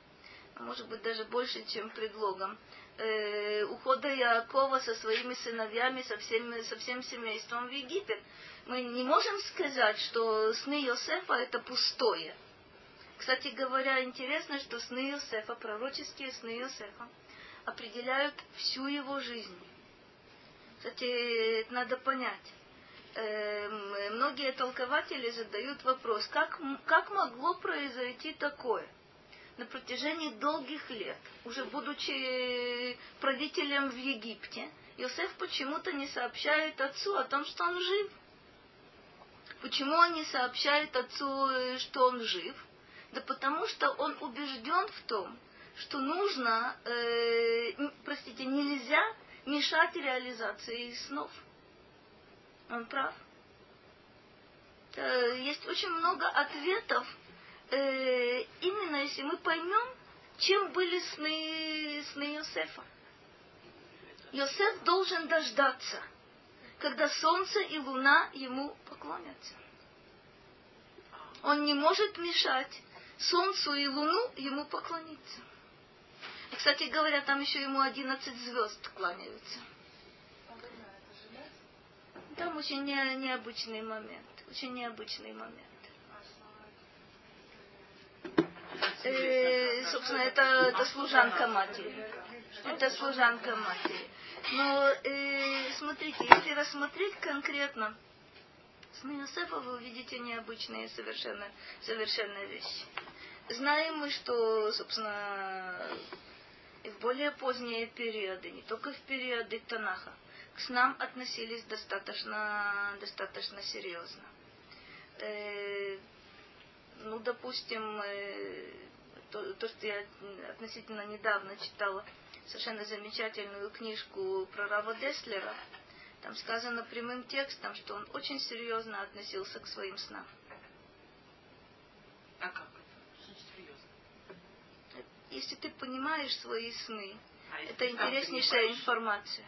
A: а может быть даже больше, чем предлогом, э, ухода Якова со своими сыновьями, со всем, со всем семейством в Египет. Мы не можем сказать, что сны Йосефа это пустое. Кстати говоря, интересно, что сны Йосефа, пророческие сны Йосефа, определяют всю его жизнь. Кстати, это надо понять э, многие толкователи задают вопрос, как, как могло произойти такое? На протяжении долгих лет, уже будучи правителем в Египте, Иосиф почему-то не сообщает отцу о том, что он жив. Почему он не сообщает отцу, э, что он жив? Да потому что он убежден в том, что нужно, э, простите, нельзя мешать реализации снов. Он прав. Э, есть очень много ответов, э, именно если мы поймем, чем были сны, сны Йосефа. Йосеф должен дождаться, когда солнце и луна ему поклонятся. Он не может мешать солнцу и луну ему поклониться. Кстати говоря, там еще ему 11 звезд кланяются. Там очень не, необычный момент. Очень необычный момент. Э, собственно, это, это служанка матери. Это служанка матери. Но э, смотрите, если рассмотреть конкретно сны Юсефа, вы увидите необычные совершенно, совершенно вещи. Знаем мы, что, собственно, и в более поздние периоды, не только в периоды Танаха, к снам относились достаточно, достаточно серьезно. Э, ну, допустим, э, то, то, что я относительно недавно читала совершенно замечательную книжку про Рава Деслера, там сказано прямым текстом, что он очень серьезно относился к своим снам.
B: А как? Значит, серьезно.
A: Если ты понимаешь свои сны,
B: А
A: это интереснейшая
B: понимаешь?
A: информация.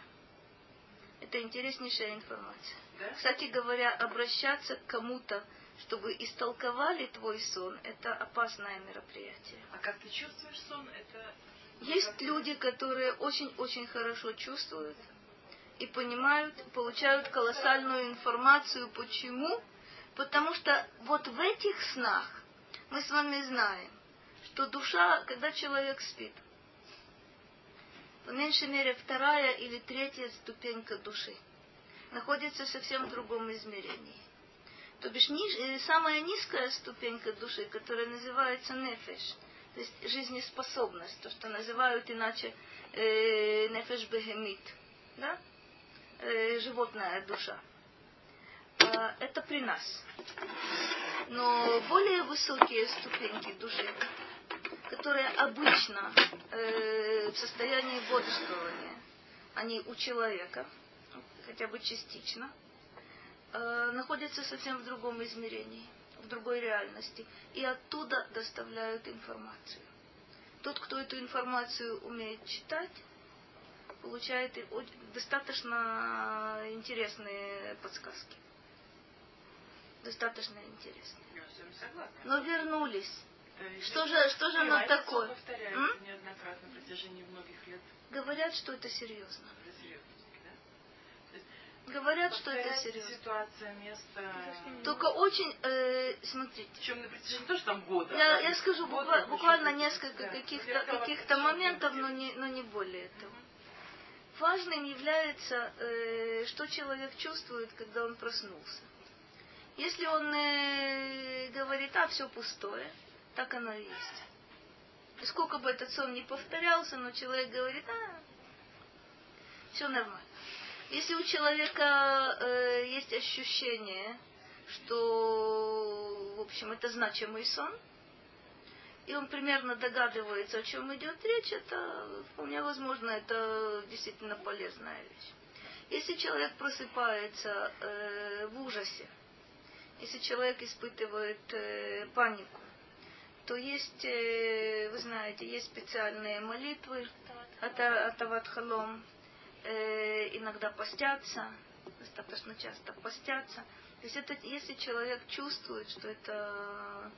A: Это интереснейшая информация.
B: Да?
A: Кстати говоря, обращаться к кому-то, чтобы истолковали твой сон, это опасное мероприятие.
B: А как ты чувствуешь сон, это...
A: Есть люди, которые очень-очень хорошо чувствуют и понимают, получают колоссальную информацию. Почему? Потому что вот в этих снах мы с вами знаем, что душа, когда человек спит, по меньшей мере вторая или третья ступенька души находится совсем в другом измерении. То бишь ниж- э, самая низкая ступенька души, которая называется нефеш, то есть жизнеспособность, то, что называют иначе э, нефеш бегемит, да? Э, животная душа. А, это при нас. Но более высокие ступеньки души, которые обычно э, в состоянии бодрствования, они у человека, хотя бы частично, э, находятся совсем в другом измерении, в другой реальности, и оттуда доставляют информацию. Тот, кто эту информацию умеет читать, получает достаточно интересные подсказки. Достаточно интересные. Но вернулись. Что же, что же оно такое?
B: неоднократно на протяжении многих лет.
A: Говорят, что это серьезно.
B: Это серьезно, да?
A: Говорят, что это серьезно.
B: ситуация, место...
A: Только очень, э, смотрите,
B: Причем на протяжении тоже там года.
A: я,
B: да,
A: я скажу
B: год,
A: буква- буквально несколько
B: да.
A: каких-то каких моментов, но не, но не более этого. Важным является, э, что человек чувствует, когда он проснулся. Если он э, говорит, а все пустое, так оно и есть. И сколько бы этот сон не повторялся, но человек говорит, а, все нормально. Если у человека э, есть ощущение, что, в общем, это значимый сон, и он примерно догадывается, о чем идет речь, это вполне возможно, это действительно полезная вещь. Если человек просыпается э, в ужасе, если человек испытывает э, панику, то есть, э, вы знаете, есть специальные молитвы, это Атават Халом, э, иногда постятся, достаточно часто постятся. То есть это, если человек чувствует, что это,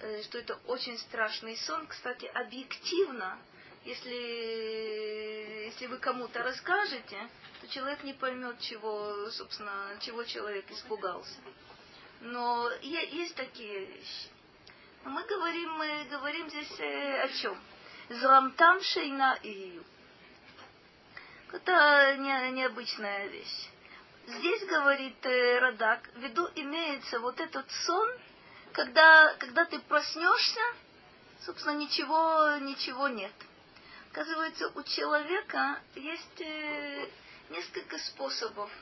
A: э, что это очень страшный сон, кстати, объективно, если, если вы кому-то расскажете, то человек не поймет, чего, собственно, чего человек испугался. Но есть такие вещи. Мы говорим, мы говорим здесь э, о чем? Зламтам шейна ию. Это не, необычная вещь. Здесь, говорит э, Радак, в виду имеется вот этот сон, когда, когда ты проснешься, собственно, ничего, ничего нет. Оказывается, у человека есть э, несколько способов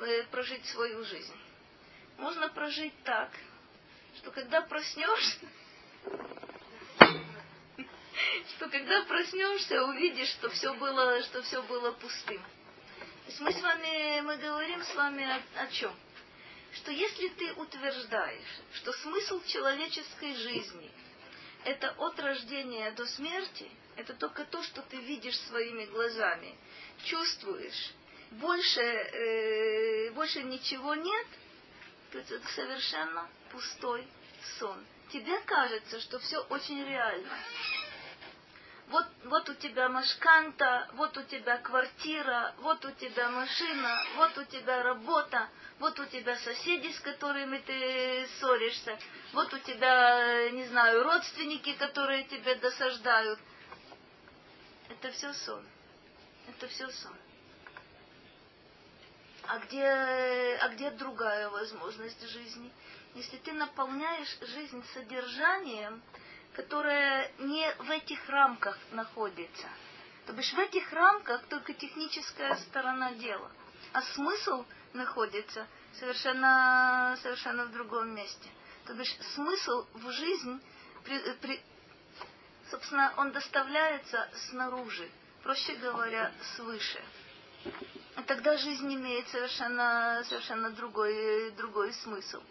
A: э, прожить свою жизнь. Можно прожить так, что когда проснешься, что когда проснешься, увидишь, что все было, что все было пустым. То есть мы с вами, мы говорим с вами о, о чем? Что если ты утверждаешь, что смысл человеческой жизни это от рождения до смерти, это только то, что ты видишь своими глазами, чувствуешь, больше, э, больше ничего нет, то это совершенно пустой сон. Тебе кажется, что все очень реально. Вот, вот у тебя машканта, вот у тебя квартира, вот у тебя машина, вот у тебя работа, вот у тебя соседи, с которыми ты ссоришься, вот у тебя, не знаю, родственники, которые тебе досаждают. Это все сон. Это все сон. А где, а где другая возможность жизни? Если ты наполняешь жизнь содержанием, которое не в этих рамках находится. То бишь в этих рамках только техническая сторона дела. А смысл находится совершенно, совершенно в другом месте. То бишь смысл в жизнь, при, при, собственно, он доставляется снаружи, проще говоря, свыше. И тогда жизнь имеет совершенно, совершенно другой, другой смысл.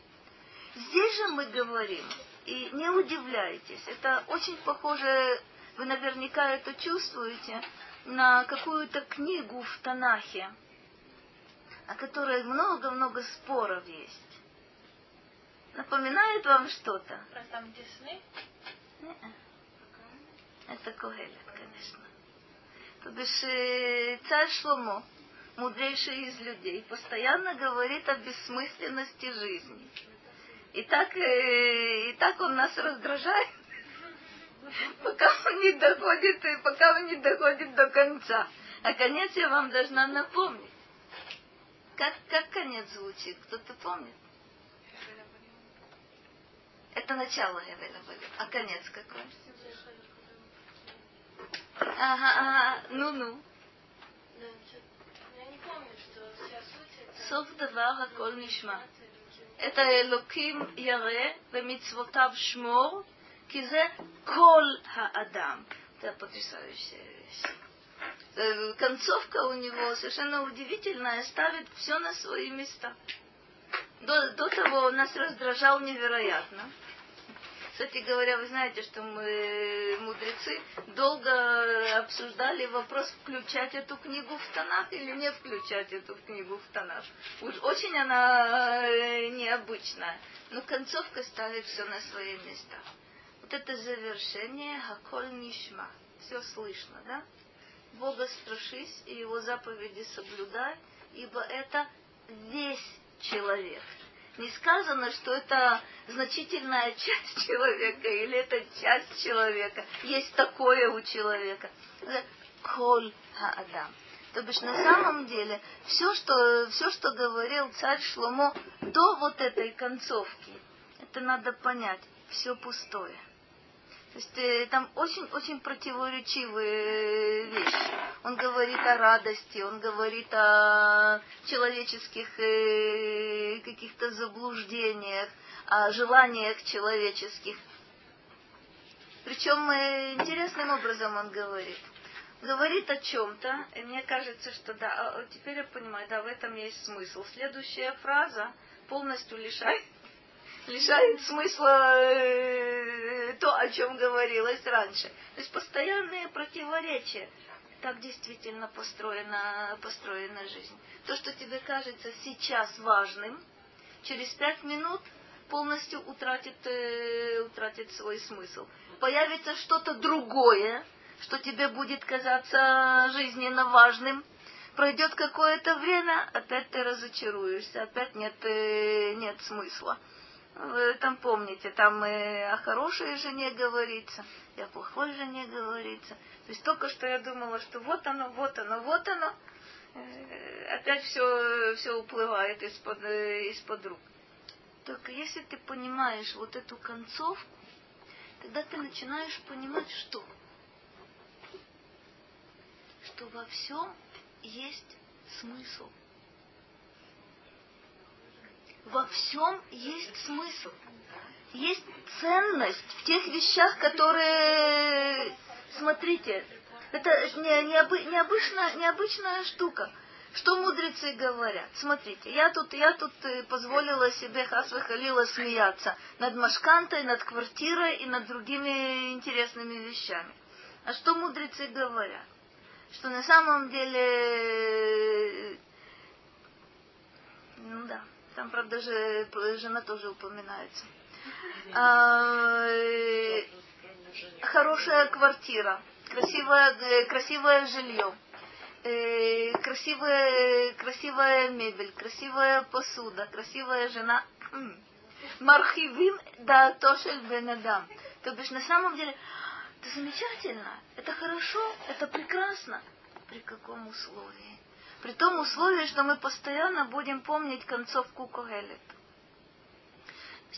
A: Здесь же мы говорим, и не удивляйтесь, это очень похоже, вы наверняка это чувствуете, на какую-то книгу в Танахе, о которой много-много споров есть. Напоминает вам что-то?
C: Про там где сны?
A: Это Когелет, конечно. То бишь э, царь Шломо, мудрейший из людей, постоянно говорит о бессмысленности жизни. И так, э, и так он нас раздражает, пока он не доходит, и пока он не доходит до конца. А конец я вам должна напомнить. Как, как конец звучит? Кто-то помнит? Это начало я Эвеля А конец какой? Ага, ага, ну-ну.
C: Ну, я не помню, что вся суть
A: это... Сов давара коль нишма. את האלוקים ירא ומצוותיו שמור, כי זה כל האדם. Это потрясающая вещь. Э, Концовка у него совершенно удивительная, ставит все на свои места. До, до того он нас раздражал невероятно. Кстати говоря, вы знаете, что мы, мудрецы, долго обсуждали вопрос, включать эту книгу в Танах или не включать эту книгу в Танах. Уж очень она э, необычная. Но концовка ставит все на свои места. Вот это завершение Хаколь Нишма. Все слышно, да? Бога страшись и его заповеди соблюдай, ибо это весь человек не сказано, что это значительная часть человека или это часть человека. Есть такое у человека. Коль Адам. То бишь на самом деле все что, все, что говорил царь Шломо до вот этой концовки, это надо понять, все пустое. То есть э, там очень-очень противоречивые вещи. Он говорит о радости, он говорит о человеческих э, каких-то заблуждениях, о желаниях человеческих. Причем э, интересным образом он говорит. Говорит о чем-то, и мне кажется, что да, а, теперь я понимаю, да, в этом есть смысл. Следующая фраза полностью лишает лишает смысла э, то, о чем говорилось раньше. То есть постоянные противоречия. Так действительно построена, построена жизнь. То, что тебе кажется сейчас важным, через пять минут полностью утратит, э, утратит свой смысл. Появится что-то другое, что тебе будет казаться жизненно важным, пройдет какое-то время, опять ты разочаруешься, опять нет, э, нет смысла. Вы там помните, там и о хорошей жене говорится, и о плохой жене говорится. То есть только что я думала, что вот оно, вот оно, вот оно, э, опять все, все уплывает из-под, э, из-под рук. Только если ты понимаешь вот эту концовку, тогда ты начинаешь понимать, что? Что во всем есть смысл – во всем есть смысл. Есть ценность в тех вещах, которые, смотрите, это не, необы, необычная, необычная штука. Что мудрецы говорят? Смотрите, я тут, я тут э, позволила себе хасвы халила смеяться над машкантой, над квартирой и над другими интересными вещами. А что мудрецы говорят? Что на самом деле, ну да, там, правда, же жена тоже упоминается. А, хорошая квартира, красивое, э, красивое жилье, э, красивая, красивая мебель, красивая посуда, красивая жена. Мархивим да тошель бенадам. То бишь на самом деле это замечательно, это хорошо, это прекрасно. При каком условии? При том условии, что мы постоянно будем помнить концовку Когелет.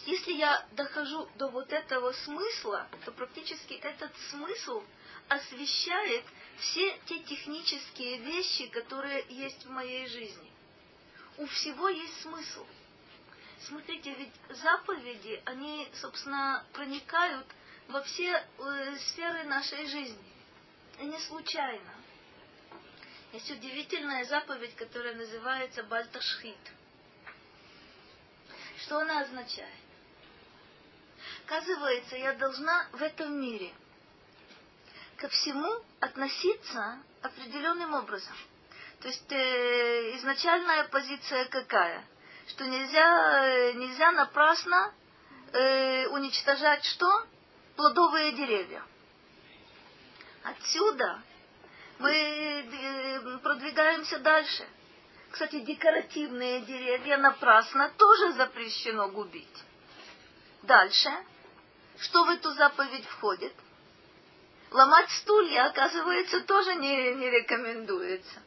A: Если я дохожу до вот этого смысла, то практически этот смысл освещает все те технические вещи, которые есть в моей жизни. У всего есть смысл. Смотрите, ведь заповеди, они, собственно, проникают во все э, сферы нашей жизни. И не случайно. Есть удивительная заповедь, которая называется Бальташхит. Что она означает? Оказывается, я должна в этом мире ко всему относиться определенным образом. То есть э, изначальная позиция какая? Что нельзя, э, нельзя напрасно э, уничтожать что? плодовые деревья. Отсюда мы э, продвигаемся дальше. Кстати, декоративные деревья напрасно тоже запрещено губить. Дальше. Что в эту заповедь входит? Ломать стулья, оказывается, тоже не, не рекомендуется.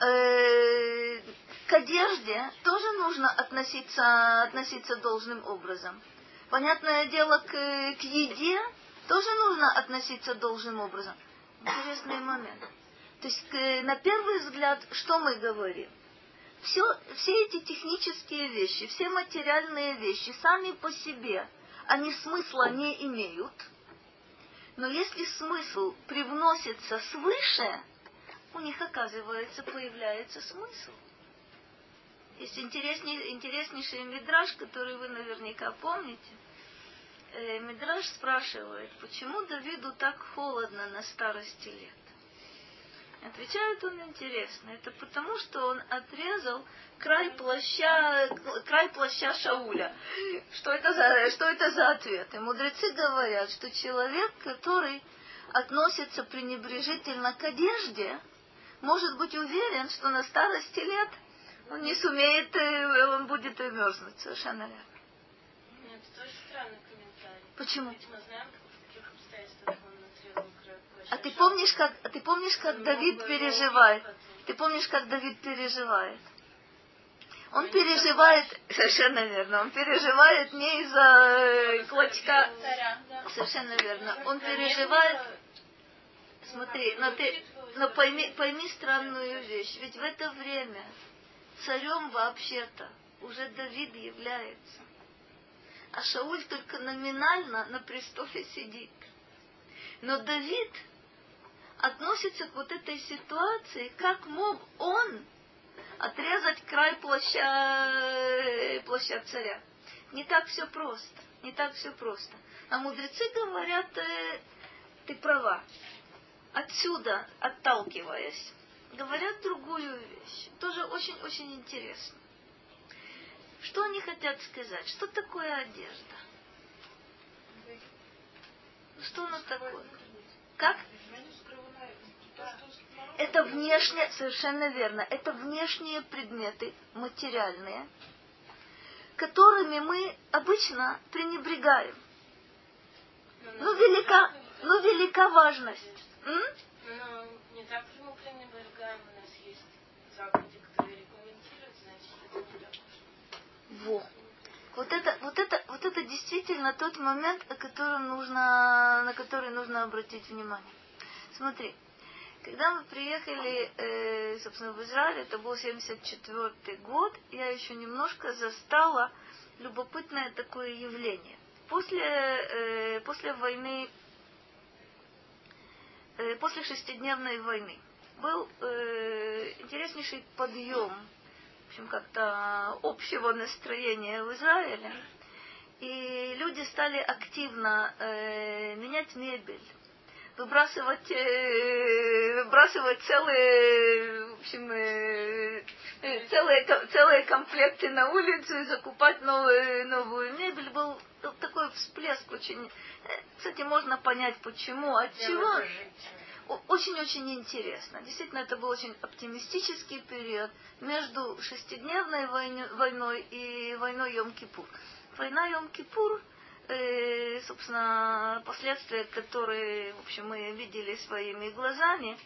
A: Э, к одежде тоже нужно относиться, относиться должным образом. Понятное дело, к, к еде тоже нужно относиться должным образом. Интересный момент. То есть, к, на первый взгляд, что мы говорим? Все, все эти технические вещи, все материальные вещи сами по себе, они смысла не имеют. Но если смысл привносится свыше, у них, оказывается, появляется смысл. Есть интересней, интереснейший мидраж, который вы наверняка помните. Э, мидраж спрашивает, почему Давиду так холодно на старости лет? Отвечает он интересно. Это потому, что он отрезал край плаща, край плаща Шауля. Что это, за, что это за ответ? И мудрецы говорят, что человек, который относится пренебрежительно к одежде, может быть уверен, что на старости лет он не сумеет, э, он будет мерзнуть. Совершенно верно.
C: Нет, это тоже странный комментарий.
A: Почему?
C: Ведь мы знаем, в каких обстоятельствах он отрезал край плаща.
A: А ты помнишь, как, а ты помнишь, как Давид переживает? Ты помнишь, как Давид переживает? Он переживает, совершенно верно, он переживает не из-за э, клочка, совершенно верно, он переживает, смотри, но ты, но пойми, пойми странную вещь, ведь в это время царем вообще-то уже Давид является, а Шауль только номинально на престоле сидит. Но Давид относится к вот этой ситуации, как мог он отрезать край плаща, э, плаща царя. Не так все просто. Не так все просто. А мудрецы говорят, э, ты права. Отсюда, отталкиваясь, говорят другую вещь. Тоже очень-очень интересно. Что они хотят сказать? Что такое одежда? Что она такое? Как? Это внешние, совершенно верно, это внешние предметы, материальные, которыми мы обычно пренебрегаем. Ну, велика, ну, велика важность. М?
C: Но не так же мы пренебрегаем, у нас есть заповеди, которые регламентируют, значит, это не так уж.
A: Во. Вот это, вот это, вот это действительно тот момент, о котором нужно, на который нужно обратить внимание. Смотри, когда мы приехали, э, собственно, в Израиль, это был 74 год, я еще немножко застала любопытное такое явление. После, э, после войны, э, после шестидневной войны был э, интереснейший подъем, в общем, как-то общего настроения в Израиле. И люди стали активно э, менять мебель, выбрасывать, э, выбрасывать целые, в общем, э, э, целые, целые комплекты на улицу и закупать новую, новую мебель. Был такой всплеск очень... Кстати, можно понять, почему, от чего. Очень-очень интересно. Действительно, это был очень оптимистический период между шестидневной войной и войной Йом-Кипур. Война Йом-Кипур э, собственно, последствия, которые, в общем, мы видели своими глазами,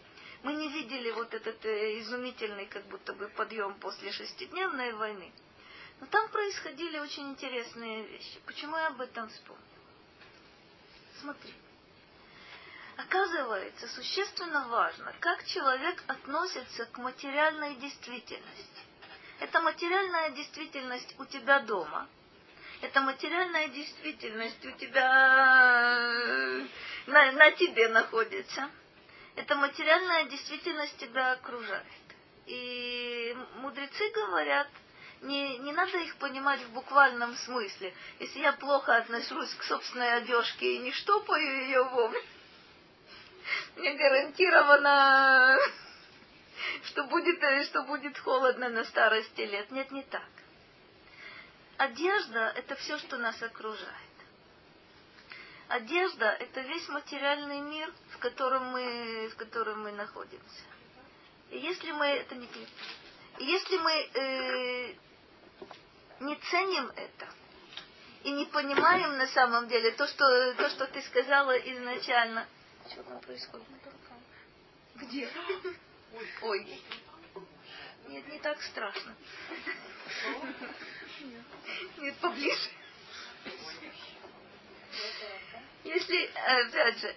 A: мы не видели вот этот э, изумительный как будто бы подъем после шестидневной войны. Но там происходили очень интересные вещи. Почему я об этом вспомнил? Смотри. Оказывается, существенно важно, как человек относится к материальной действительности. Это материальная действительность у тебя дома – это материальная действительность у тебя э, на, на тебе находится. Эта материальная действительность тебя окружает. И мудрецы говорят, не, не надо их понимать в буквальном смысле. Если я плохо отношусь к собственной одежке и не штопаю ее вовремя, мне гарантировано, что будет, что будет холодно на старости лет. Нет, не так одежда – это все, что нас окружает. Одежда – это весь материальный мир, в котором мы, в котором мы находимся. И если мы это не если мы э, не ценим это и не понимаем на самом деле то, что то, что ты сказала изначально, что там происходит? Где? Ой. Нет, не так страшно. Нет, поближе. Если, опять же,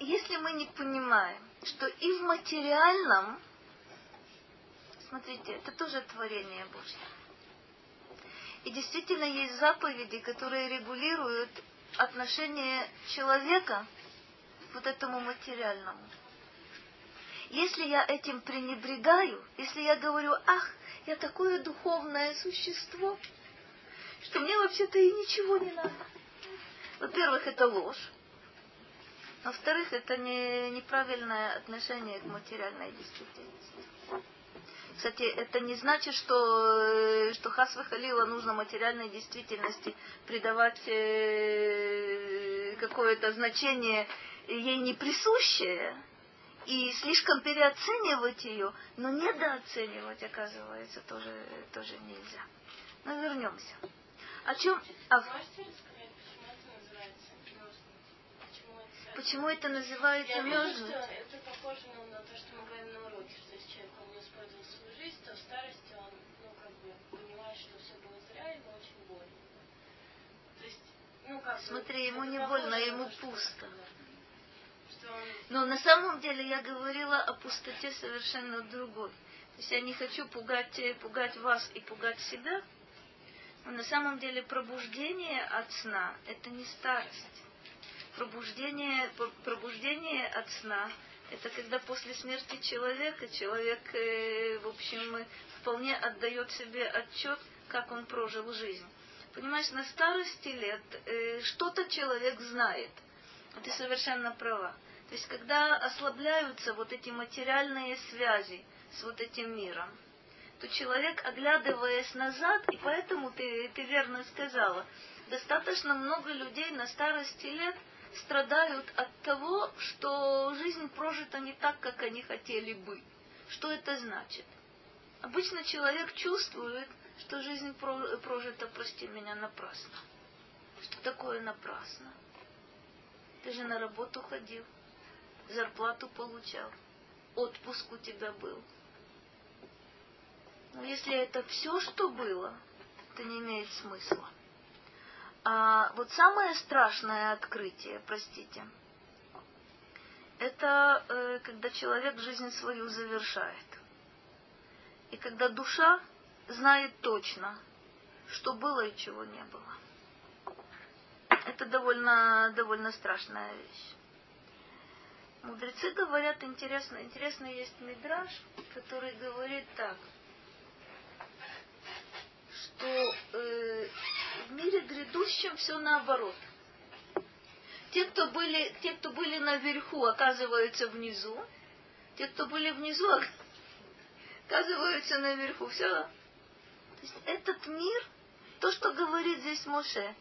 A: если мы не понимаем, что и в материальном, смотрите, это тоже творение Божье. И действительно есть заповеди, которые регулируют отношение человека вот этому материальному. Если я этим пренебрегаю, если я говорю, ах, я такое духовное существо, что мне вообще-то и ничего не надо. Во-первых, это ложь. Во-вторых, это не, неправильное отношение к материальной действительности. Кстати, это не значит, что, что Хасва Халила нужно материальной действительности придавать э, какое-то значение ей не присущее и слишком переоценивать ее, но недооценивать, оказывается, тоже, тоже нельзя. Но вернемся. О чем... А... Почему это называется мерзнуть?
C: Это похоже на то, что мы говорим на уроке, что если человек он не использовал свою жизнь, то в старости он, ну, как бы, понимает, что все было зря, ему очень больно. То есть, ну, как
A: Смотри, ему не больно, ему пусто. Но на самом деле я говорила о пустоте совершенно другой. То есть я не хочу пугать, пугать вас и пугать себя, но на самом деле пробуждение от сна – это не старость. Пробуждение, пробуждение от сна – это когда после смерти человека человек, э, в общем, вполне отдает себе отчет, как он прожил жизнь. Понимаешь, на старости лет э, что-то человек знает. Ты совершенно права. То есть, когда ослабляются вот эти материальные связи с вот этим миром, то человек, оглядываясь назад, и поэтому ты, ты верно сказала, достаточно много людей на старости лет страдают от того, что жизнь прожита не так, как они хотели бы. Что это значит? Обычно человек чувствует, что жизнь прожита, прости меня, напрасно. Что такое напрасно? Ты же на работу ходил, зарплату получал, отпуск у тебя был, но если это все, что было, это не имеет смысла. А вот самое страшное открытие, простите, это э, когда человек жизнь свою завершает. И когда душа знает точно, что было и чего не было. Это довольно, довольно страшная вещь. Мудрецы говорят интересно. Интересно есть мидраж, который говорит так – что э, в мире грядущем все наоборот. те, кто были, те, кто были наверху, оказываются внизу. Те, кто были внизу, оказываются наверху. Все. То есть этот мир, то, что говорит здесь Моше,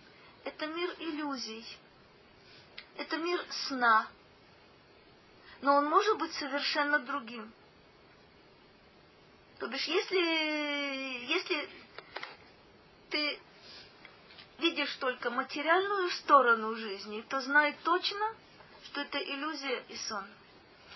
A: это мир иллюзий. Это мир сна. Но он может быть совершенно другим. То бишь, если, если ты видишь только материальную сторону жизни, то знай точно, что это иллюзия и сон.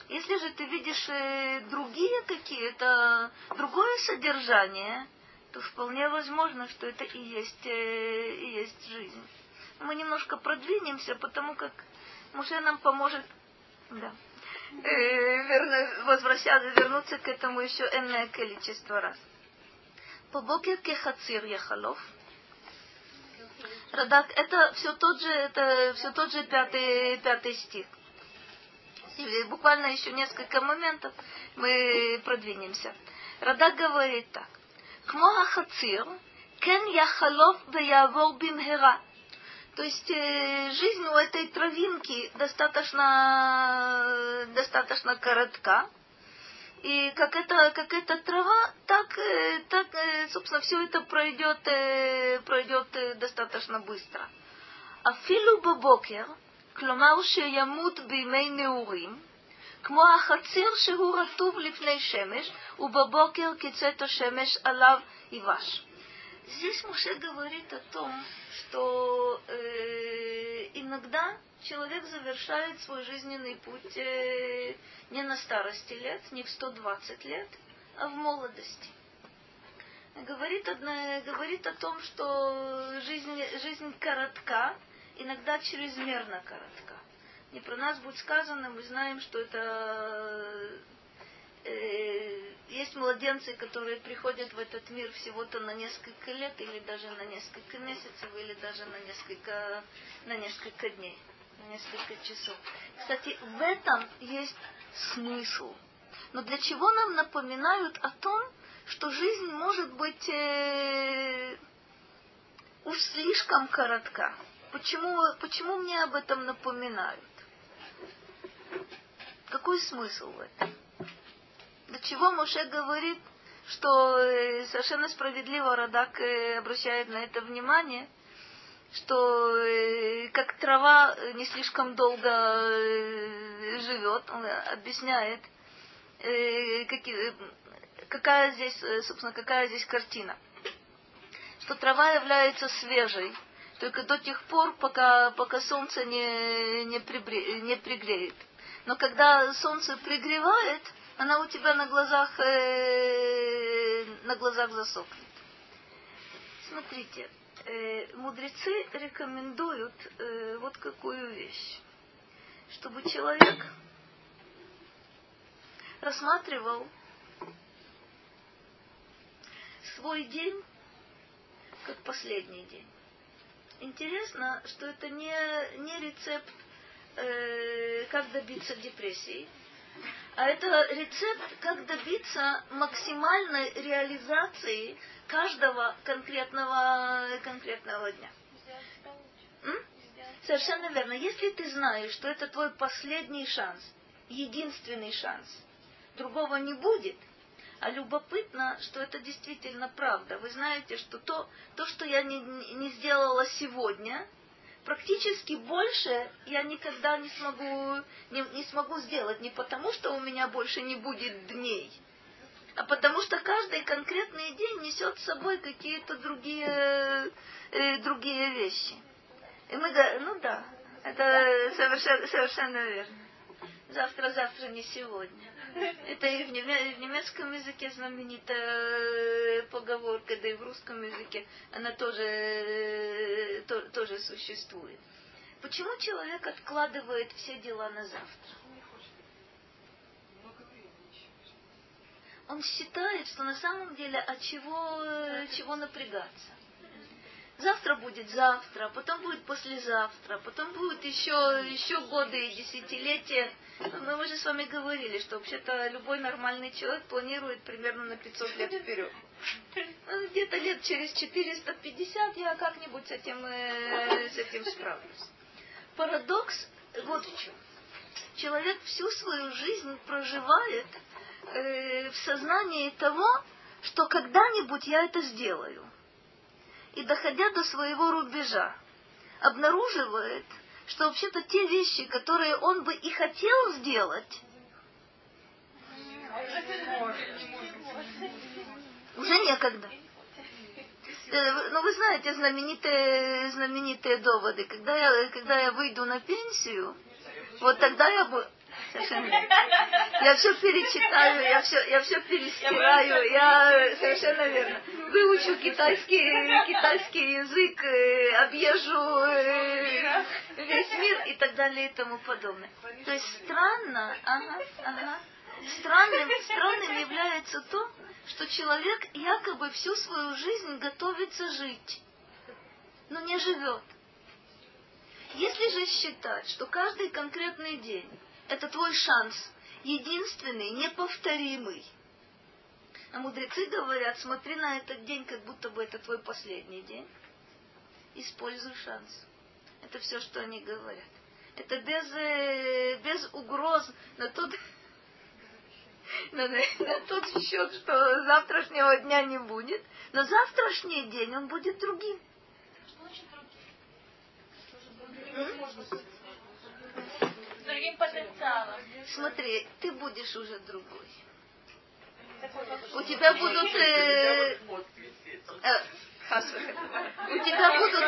A: Если же ты видишь э, другие какие-то, другое содержание, то вполне возможно, что это и есть, э, и есть жизнь. Мы немножко продвинемся, потому как Муше нам поможет да, верно, возвращаться, вернуться к этому еще энное количество раз. Побокер кехацир яхалов – Радак, это все тот же, это все тот же пятый, пятый стих. И буквально еще несколько моментов мы продвинемся. Радак говорит так. Кмо хацир, кен яхалов веявор бимхера. То есть э, жизнь у этой травинки достаточно, достаточно коротка, и как это, как эта трава, так, э, так, э, собственно, все это пройдет, э, пройдет достаточно быстро. אפילו בבוקר, כלומר שימות בימי נעורים, כמו החציר שהוא רטוב לפני שמש, ובבוקר קצת השמש עליו יבש. Здесь Муше говорит о том, что э, иногда человек завершает свой жизненный путь э, не на старости лет, не в 120 лет, а в молодости. Говорит, одна, говорит о том, что жизнь, жизнь коротка, иногда чрезмерно коротка. Не про нас будет сказано, мы знаем, что это э, есть младенцы, которые приходят в этот мир всего-то на несколько лет, или даже на несколько месяцев, или даже на несколько, на несколько дней несколько часов. Кстати, в этом есть смысл. Но для чего нам напоминают о том, что жизнь может быть э, уж слишком коротка? Почему, почему мне об этом напоминают? Какой смысл в этом? Для чего Моше говорит, что э, совершенно справедливо Радак э, обращает на это внимание, что э, как трава не слишком долго живет, он объясняет, какая здесь, собственно, какая здесь картина. Что трава является свежей, только до тех пор, пока, пока солнце не, не, прибре, не пригреет. Но когда солнце пригревает, она у тебя на глазах, э, на глазах засохнет. Смотрите, э, мудрецы рекомендуют э, вот какую вещь. Чтобы человек рассматривал свой день как последний день. Интересно, что это не, не рецепт, э, как добиться депрессии, а это рецепт, как добиться максимальной реализации каждого конкретного, конкретного дня. Совершенно верно. Если ты знаешь, что это твой последний шанс, единственный шанс, другого не будет, а любопытно, что это действительно правда. Вы знаете, что то, то что я не, не сделала сегодня, практически больше я никогда не смогу, не, не смогу сделать. Не потому, что у меня больше не будет дней, а потому что каждый конкретный день несет с собой какие-то другие, э, другие вещи. И мы, ну да, это совершенно, совершенно верно. Завтра, завтра, не сегодня. Это и в, немецком языке знаменитая поговорка, да и в русском языке она тоже, э, то, тоже существует. Почему человек откладывает все дела на завтра? он считает, что на самом деле от чего, чего напрягаться. Завтра будет завтра, потом будет послезавтра, потом будет еще, еще годы и десятилетия. Но мы же с вами говорили, что вообще-то любой нормальный человек планирует примерно на 500 лет вперед. Ну, где-то лет через 450 я как-нибудь с этим, э, с этим справлюсь. Парадокс вот в чем. Человек всю свою жизнь проживает э, в сознании того, что когда-нибудь я это сделаю. И доходя до своего рубежа, обнаруживает, что вообще-то те вещи, которые он бы и хотел сделать, уже некогда. Э, ну, вы знаете знаменитые, знаменитые доводы. Когда я, когда я выйду на пенсию, вот тогда я буду... Совершенно Я все перечитаю, я все, я все перестираю, я совершенно верно. Выучу китайский, китайский язык, э, объезжу э, весь мир и так далее и тому подобное. То есть странно, ага, ага. Странным, странным является то, что человек якобы всю свою жизнь готовится жить, но не живет. Если же считать, что каждый конкретный день это твой шанс, единственный, неповторимый, а мудрецы говорят, смотри на этот день, как будто бы это твой последний день, используй шанс. Это все, что они говорят. Это без, э, без угроз на тот, на, на тот счет, что завтрашнего дня не будет. Но завтрашний день он будет другим.
C: С другим потенциалом.
A: Смотри, ты будешь уже другой. У тебя будут... Э, э, у тебя будут...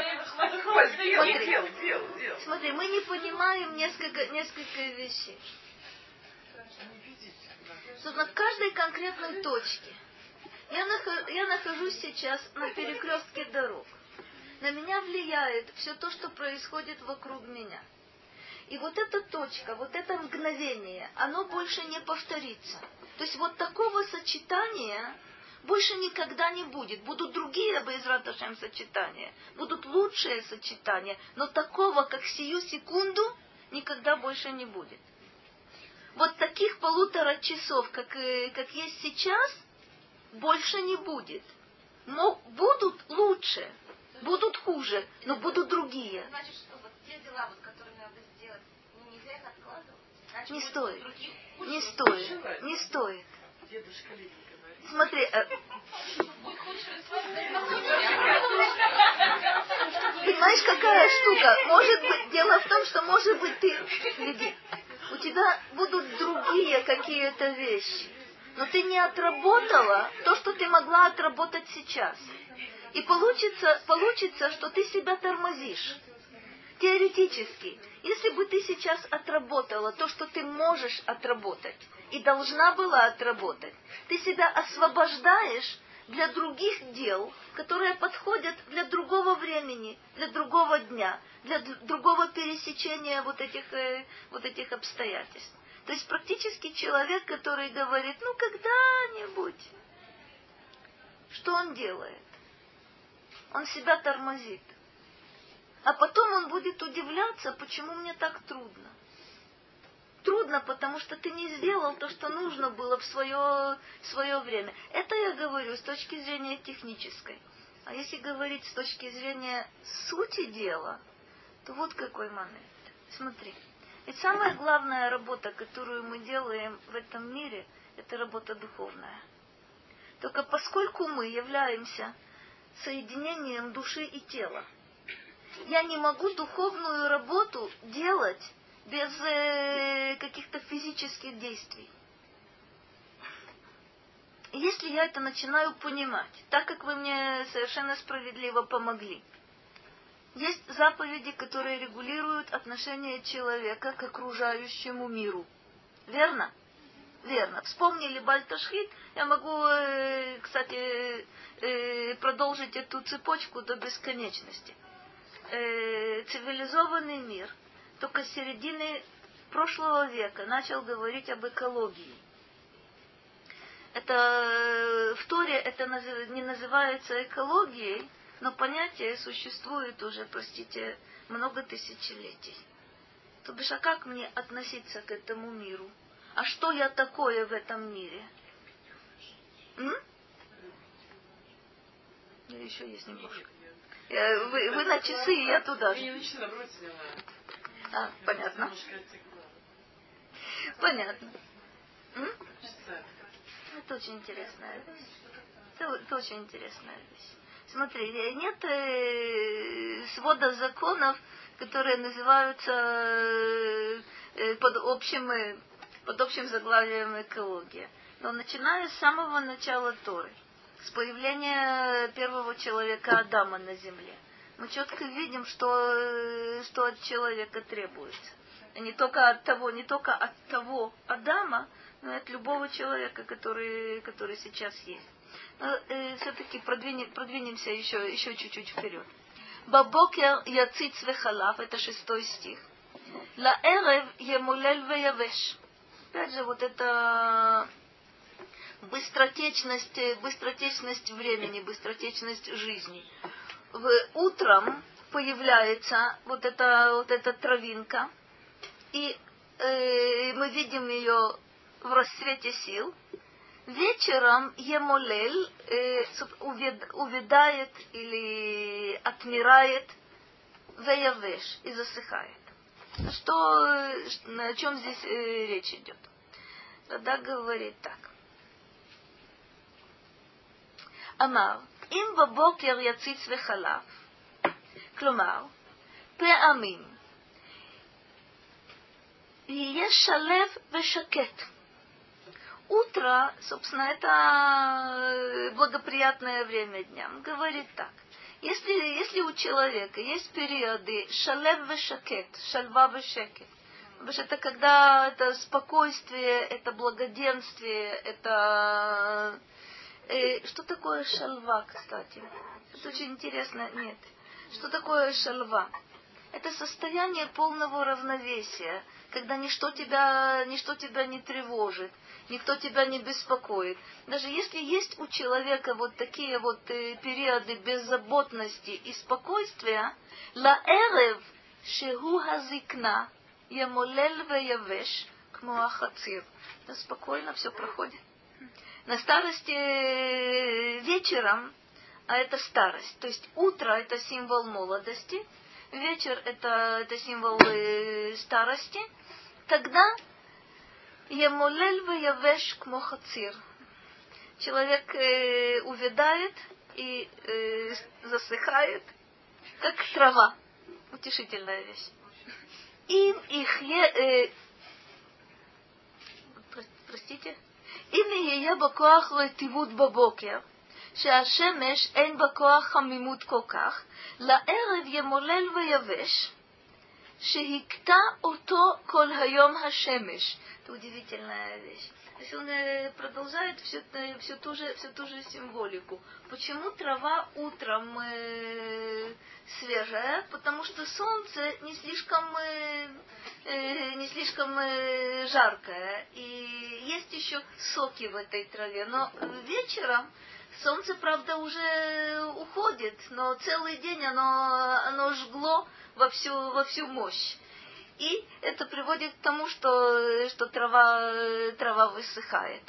A: Смотри, смотри, мы не понимаем несколько, несколько вещей что на каждой конкретной точке я, нахожусь, я нахожусь сейчас на перекрестке дорог. На меня влияет все то, что происходит вокруг меня. И вот эта точка, вот это мгновение, оно больше не повторится. То есть вот такого сочетания больше никогда не будет. Будут другие Байзраташем сочетания, будут лучшие сочетания, но такого, как сию секунду, никогда больше не будет вот таких полутора часов, как, э, как есть сейчас, больше не будет. Но будут лучше, будут хуже, но будут другие.
C: Значит, что вот те дела, вот, которые надо сделать, ну, нельзя их откладывать? Значит,
A: не стоит.
C: Других...
A: Не стоит. Не стоит. Смотри, э, понимаешь, какая штука? Может быть, дело в том, что может быть ты, гляди, у тебя будут другие какие-то вещи. Но ты не отработала то, что ты могла отработать сейчас. И получится, получится, что ты себя тормозишь. Теоретически, если бы ты сейчас отработала то, что ты можешь отработать, и должна была отработать, ты себя освобождаешь для других дел, которые подходят для другого времени, для другого дня, для другого пересечения вот этих, э, вот этих обстоятельств. То есть практически человек, который говорит, ну когда-нибудь, что он делает? Он себя тормозит. А потом он будет удивляться, почему мне так трудно. Трудно, потому что ты не сделал то, что нужно было в свое, свое время. Это я говорю с точки зрения технической. А если говорить с точки зрения сути дела, то вот какой момент. Смотри. Ведь самая главная работа, которую мы делаем в этом мире, это работа духовная. Только поскольку мы являемся соединением души и тела, я не могу духовную работу делать без э, каких-то физических действий. Если я это начинаю понимать, так как вы мне совершенно справедливо помогли, есть заповеди, которые регулируют отношение человека к окружающему миру. Верно? Верно. Вспомнили Бальташхит, я могу, э, кстати, э, продолжить эту цепочку до бесконечности. Э, цивилизованный мир только с середины прошлого века начал говорить об экологии. Это в Торе это не называется экологией, но понятие существует уже, простите, много тысячелетий. То бишь, а как мне относиться к этому миру? А что я такое в этом мире? М? Или еще есть немножко? Я, вы, вы на часы, и я туда же. А, понятно. Понятно. М? Это очень интересная вещь. Это, это очень интересная вещь. Смотри, э, нет э, свода законов, которые называются э, э, под общим, э, под общим заглавием экология. Но начиная с самого начала Торы, с появления первого человека Адама на земле, мы четко видим, что, э, что от человека требуется. И не только от того, не только от того Адама, но и от любого человека, который, который сейчас есть. Но э, все-таки продвинем, продвинемся еще, еще чуть-чуть вперед. Бабокер яциц вехалав, это шестой стих. Лаэрев емулель веявеш. Опять же, вот это быстротечность, э, быстротечность времени, быстротечность жизни. В, утром появляется вот эта, вот эта травинка, и э, мы видим ее в расцвете сил. Вечером Емолель э, увид, увядает или отмирает веявеш и засыхает. Что, э, о чем здесь э, речь идет? Тогда говорит так. אמר, אם בבוקר יציץ וחלף, כלומר, פעמים יהיה שלב ושקט. Утро, собственно, это благоприятное время дня. Он говорит так. Если, если у человека есть периоды шалев вешакет, шальва вешекет, потому что это когда это спокойствие, это благоденствие, это Э, что такое шалва, кстати? Это очень интересно. Нет. Что такое шалва? Это состояние полного равновесия, когда ничто тебя, ничто тебя не тревожит, никто тебя не беспокоит. Даже если есть у человека вот такие вот э, периоды беззаботности и спокойствия, лаэрев шеху хазикна ямолел веявеш кмуахацир. Спокойно все проходит на старости э, вечером, а это старость. То есть утро это символ молодости, вечер это, это символ э, старости. Тогда Емолель явеш кмохацир. Человек э, увядает и э, засыхает, как трава. Утешительная вещь. Им их е, э, простите, אם יהיה בכוח רטיבות בבוקר, שהשמש אין בה כוח חמימות כל כך, לערב ימולל ויבש, שהכתה אותו כל היום השמש. Это удивительная вещь. То есть он продолжает всю, всю, ту же, всю ту же символику. Почему трава утром э, свежая? Потому что солнце не слишком, э, э, не слишком э, жаркое. И есть еще соки в этой траве. Но вечером солнце, правда, уже уходит, но целый день оно, оно жгло во всю, во всю мощь. И это приводит к тому, что, что трава, трава высыхает.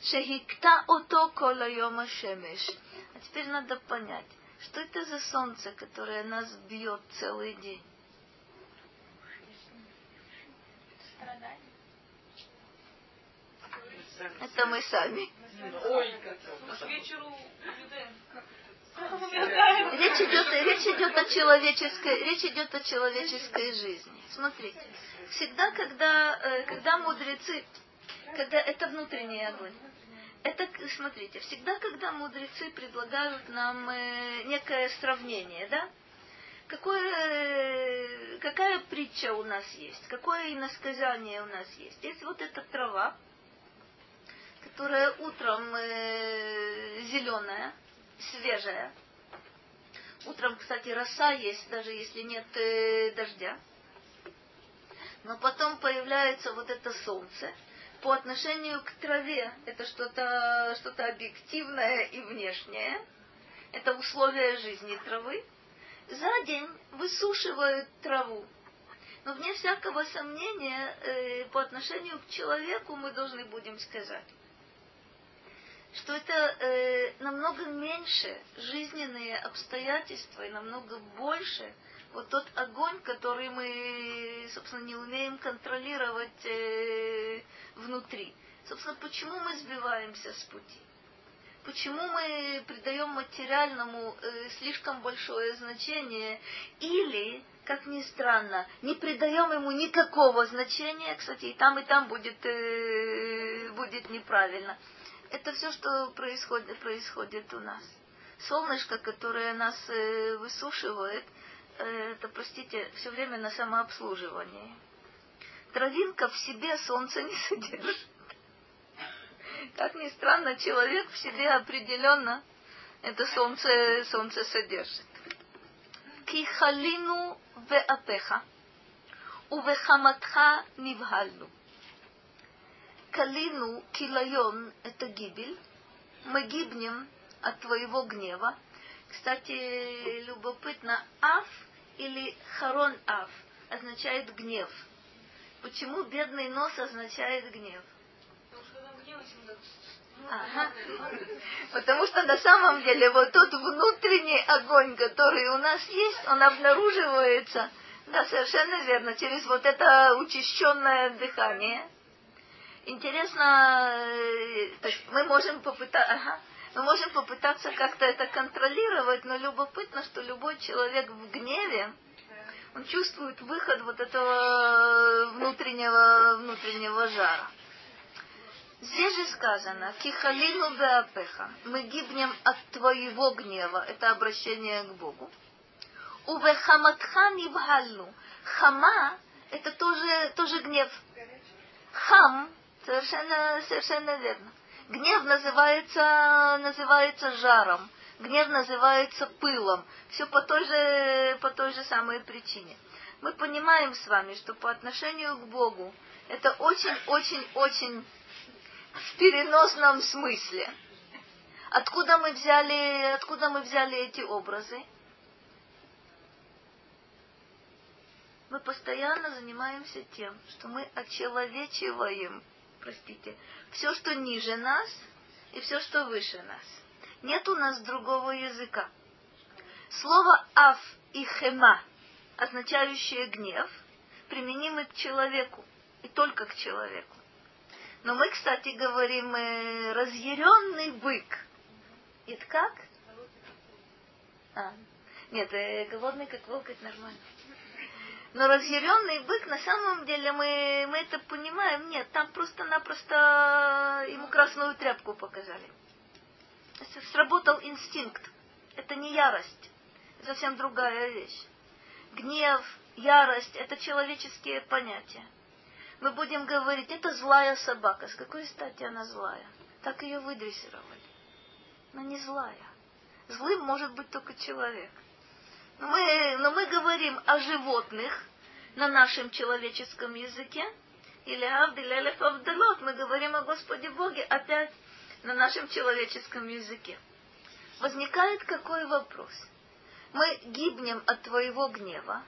A: Шехикта ото. А теперь надо понять, что это за солнце, которое нас бьет целый день. Это мы сами.
B: Ой, как К вечеру
A: Речь идет, речь идет о человеческой, речь идет о человеческой жизни. Смотрите, всегда, когда, э, когда мудрецы, когда это внутренний огонь, это, смотрите, всегда, когда мудрецы предлагают нам э, некое сравнение, да, какое, э, какая притча у нас есть, какое иносказание у нас есть. Есть вот эта трава, которая утром э, зеленая, свежая. Утром, кстати, роса есть, даже если нет э, дождя. Но потом появляется вот это солнце. По отношению к траве это что-то что объективное и внешнее. Это условия жизни травы. За день высушивают траву. Но вне всякого сомнения, э, по отношению к человеку мы должны будем сказать, что это э, намного меньше жизненные обстоятельства и намного больше вот тот огонь, который мы собственно, не умеем контролировать э, внутри. Собственно, почему мы сбиваемся с пути? Почему мы придаем материальному э, слишком большое значение или, как ни странно, не придаем ему никакого значения, кстати, и там, и там будет, э, будет неправильно. Это все, что происходит, происходит у нас. Солнышко, которое нас э, высушивает, это, простите, все время на самообслуживании. Травинка в себе солнце не содержит. Как ни странно, человек в себе определенно это солнце, солнце содержит. Кихалину веапеха, увехаматха нивхальну. Калину, килайон – это гибель. Мы гибнем от твоего гнева. Кстати, любопытно, аф или харон аф означает гнев. Почему бедный нос означает гнев? Ага. Потому что на самом деле вот тот внутренний огонь, который у нас есть, он обнаруживается, да, совершенно верно, через вот это учащенное дыхание. Интересно, э, мы можем попытаться, ага, мы можем попытаться как-то это контролировать, но любопытно, что любой человек в гневе, он чувствует выход вот этого внутреннего, внутреннего жара. Здесь же сказано, кихалину беапеха, мы гибнем от твоего гнева, это обращение к Богу. Увехаматха нивхальну, хама, это тоже, тоже гнев. Хам, совершенно, совершенно верно. Гнев называется, называется жаром, гнев называется пылом. Все по той же, по той же самой причине. Мы понимаем с вами, что по отношению к Богу это очень-очень-очень в переносном смысле. Откуда мы взяли, откуда мы взяли эти образы? Мы постоянно занимаемся тем, что мы очеловечиваем, простите, все, что ниже нас и все, что выше нас. Нет у нас другого языка. Слово «аф» и «хема», означающее гнев, применимы к человеку и только к человеку. Но мы, кстати, говорим э, разъяренный бык. Это как? А, нет, э, голодный как волк, это нормально. Но разъяренный бык, на самом деле, мы, мы это понимаем. Нет, там просто-напросто ему красную тряпку показали. Сработал инстинкт. Это не ярость. Совсем другая вещь. Гнев, ярость – это человеческие понятия мы будем говорить, это злая собака. С какой стати она злая? Так ее выдрессировали. Но не злая. Злым может быть только человек. Мы, но мы говорим о животных на нашем человеческом языке. Или Авдиль Авдалот, мы говорим о Господе Боге опять на нашем человеческом языке. Возникает какой вопрос? Мы гибнем от твоего гнева,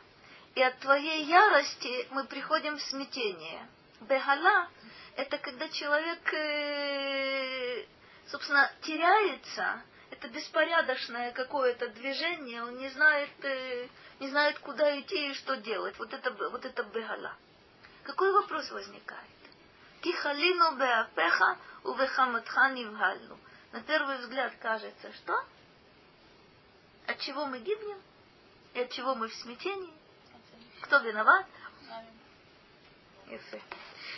A: и от твоей ярости мы приходим в смятение. Бегала – это когда человек, э, собственно, теряется, это беспорядочное какое-то движение, он не знает, э, не знает, куда идти и что делать. Вот это, вот это бегала. Какой вопрос возникает? Кихалину беапеха увехаматха нивгалну. На первый взгляд кажется, что? От чего мы гибнем? И от чего мы в смятении? Кто виноват? Если.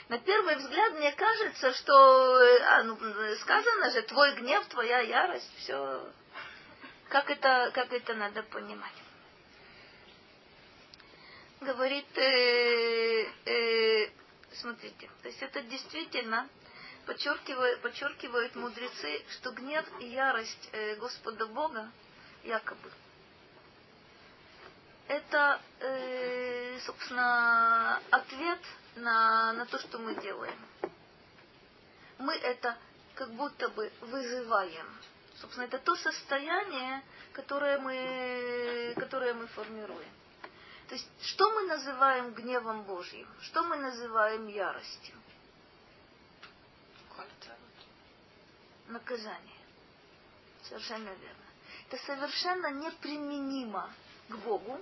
A: На первый взгляд мне кажется, что э, а, ну, сказано же, твой гнев, твоя ярость, все. Как это, как это надо понимать? Говорит, э, э, смотрите, то есть это действительно подчеркивают, подчеркивают мудрецы, что гнев и ярость э, Господа Бога якобы это, э, собственно, ответ на, на то, что мы делаем. Мы это как будто бы вызываем. Собственно, это то состояние, которое мы, которое мы формируем. То есть, что мы называем гневом Божьим? Что мы называем яростью? Наказание. Совершенно верно. Это совершенно неприменимо к Богу,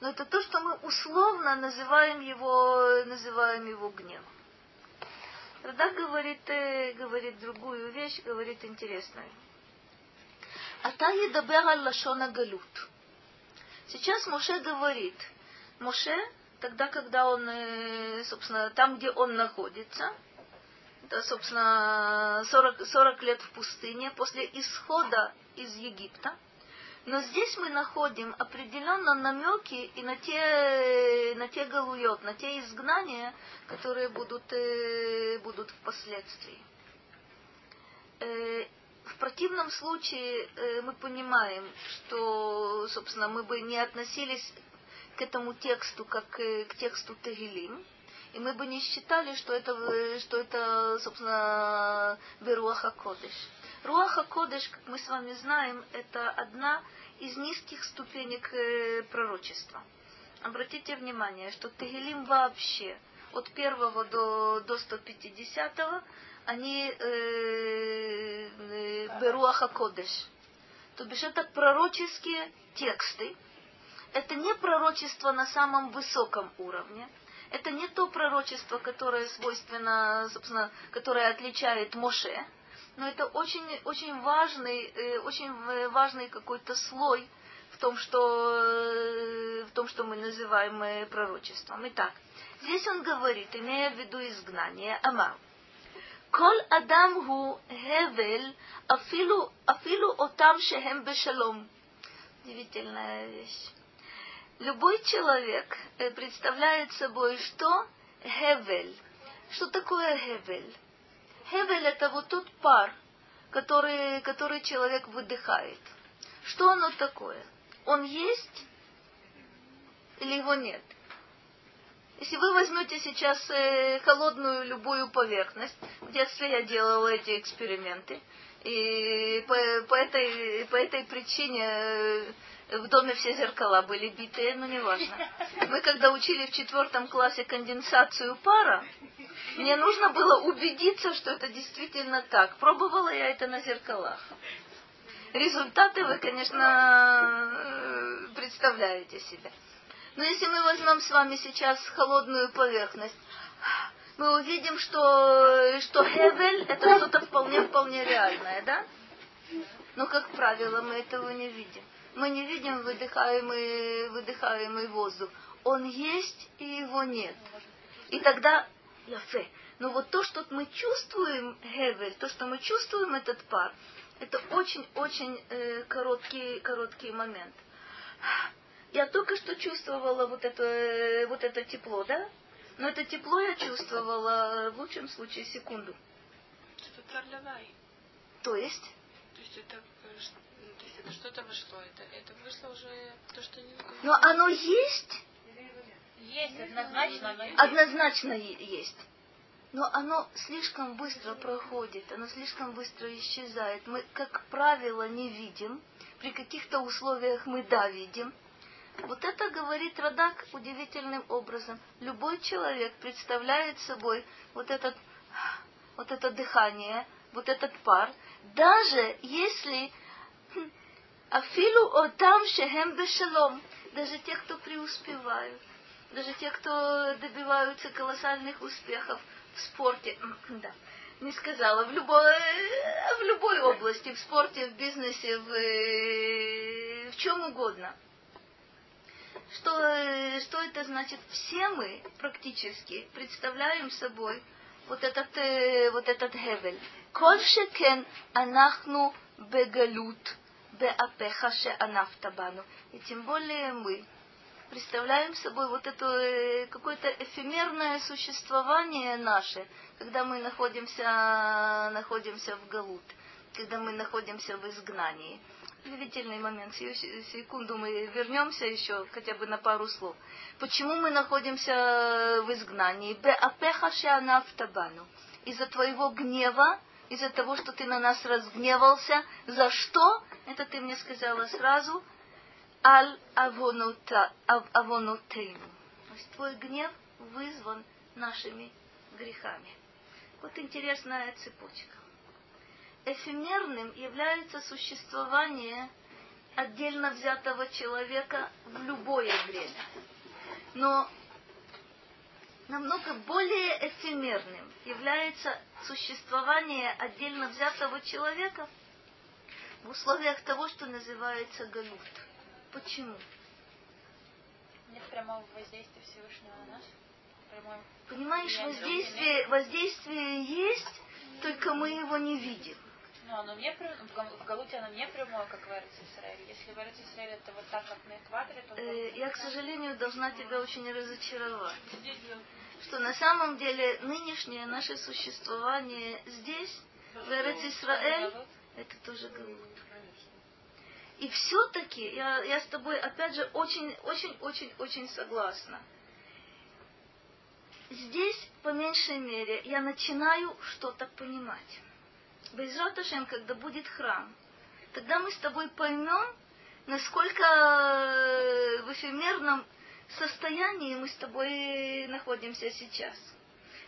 A: но это то, что мы условно называем его, называем его гневом. Тогда говорит, э, говорит другую вещь, говорит интересную. Ата едабер аль лашона галут. Сейчас Моше говорит, Моше, тогда, когда он, э, собственно, там, где он находится, это, собственно, 40, 40 лет в пустыне, после исхода из Египта, но здесь мы находим определенно намеки и на те, на те галует, на те изгнания, которые будут, э, будут впоследствии. Э, в противном случае э, мы понимаем, что, собственно, мы бы не относились к этому тексту как к тексту Тегилим, и мы бы не считали, что это, что это собственно, Беруаха Кодыш. Руаха Кодыш, как мы с вами знаем, это одна из низких ступенек э, пророчества. Обратите внимание, что Тегелим вообще от первого до, до 150 они э, э, Беруаха Кодыш. То бишь это пророческие тексты. Это не пророчество на самом высоком уровне. Это не то пророчество, которое свойственно, собственно, которое отличает Моше но это очень, очень важный, э, очень э, важный какой-то слой в том, что, э, в том, что мы называем пророчеством. Итак, здесь он говорит, имея в виду изгнание, Амар. кол Адам гу хевель афилу, афилу отам шехем бешалом. Удивительная вещь. Любой человек представляет собой что? Хевель. Что такое хевель? Хевель это вот тот пар, который, который человек выдыхает. Что оно такое? Он есть или его нет? Если вы возьмете сейчас э, холодную любую поверхность, в детстве я делала эти эксперименты, и по, по, этой, по этой причине э, в доме все зеркала были битые, но не важно. Мы когда учили в четвертом классе конденсацию пара, мне нужно было убедиться, что это действительно так. Пробовала я это на зеркалах. Результаты вы, конечно, э, представляете себе. Но если мы возьмем с вами сейчас холодную поверхность, мы увидим, что, что Хевель это что-то вполне-вполне реальное, да? Но, как правило, мы этого не видим мы не видим выдыхаемый, выдыхаемый воздух. Он есть и его нет. И тогда яфе. Но вот то, что мы чувствуем, Хевель, то, что мы чувствуем этот пар, это очень-очень э, короткий, короткий момент. Я только что чувствовала вот это, э, вот это тепло, да? Но это тепло я чувствовала в лучшем случае секунду.
C: Это
A: То есть?
C: То есть это что-то вышло. Это, это вышло уже то, что не
A: Но оно есть?
D: Есть, однозначно оно есть.
A: Однозначно есть. Но оно слишком быстро проходит, оно слишком быстро исчезает. Мы, как правило, не видим. При каких-то условиях мы да видим. Вот это говорит Радак удивительным образом. Любой человек представляет собой вот, этот, вот это дыхание, вот этот пар, даже если Афилу отам шехем бешалом. Даже те, кто преуспевают, даже те, кто добиваются колоссальных успехов в спорте, да, не сказала, в любой, в любой области, в спорте, в бизнесе, в, в чем угодно. Что, что это значит? Все мы практически представляем собой вот этот, вот этот хевель. Коль шекен анахну беапеха анафтабану. И тем более мы представляем собой вот это э, какое-то эфемерное существование наше, когда мы находимся, находимся в Галут, когда мы находимся в изгнании. Удивительный момент. Секунду мы вернемся еще хотя бы на пару слов. Почему мы находимся в изгнании? Беапеха анафтабану. Из-за твоего гнева, из-за того, что ты на нас разгневался. За что? Это ты мне сказала сразу. Аль авонутейну. То есть твой гнев вызван нашими грехами. Вот интересная цепочка. Эфемерным является существование отдельно взятого человека в любое время. Но намного более эфемерным является существование отдельно взятого человека в условиях того, что называется галут. Почему?
E: Нет прямого воздействия Всевышнего на нас. Прямое
A: Понимаешь, воздействие, воздействие есть, только мы его не видим.
E: Ну, оно не прям- в Гал- в Галуте оно не прямое, как в Эрец Исраиле. Если в Эрец Исраиле это вот так, как на экваторе, то...
A: Э, Я, к сожалению, должна тебя очень разочаровать. Что на самом деле нынешнее наше существование здесь, в
E: Галут,
A: это тоже галут. И все-таки я, я с тобой, опять же, очень, очень, очень, очень согласна. Здесь, по меньшей мере, я начинаю что-то понимать. Безратушем, когда будет храм, тогда мы с тобой поймем, насколько э, в эфемерном состоянии мы с тобой находимся сейчас.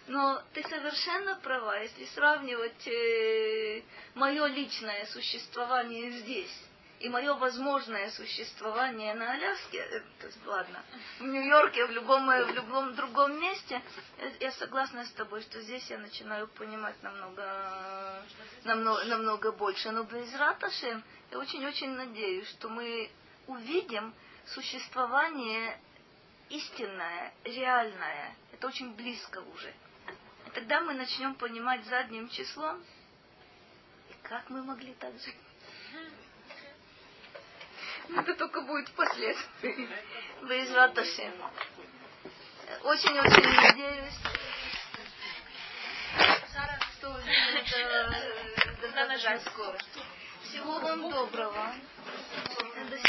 A: Но ты совершенно права, если сравнивать мое личное существование здесь и мое возможное существование на Аляске, э, то есть, ладно, в Нью-Йорке, в любом, э, в любом другом месте, э, я согласна с тобой, что здесь я начинаю понимать намного, намного, намного больше. Но без Раташем я очень-очень надеюсь, что мы увидим существование истинное, реальное. Это очень близко уже. И тогда мы начнем понимать задним числом, и как мы могли так жить. Это только будет впоследствии. Ашем. Очень-очень надеюсь. Что это достаточно скоро. Всего вам доброго. До свидания.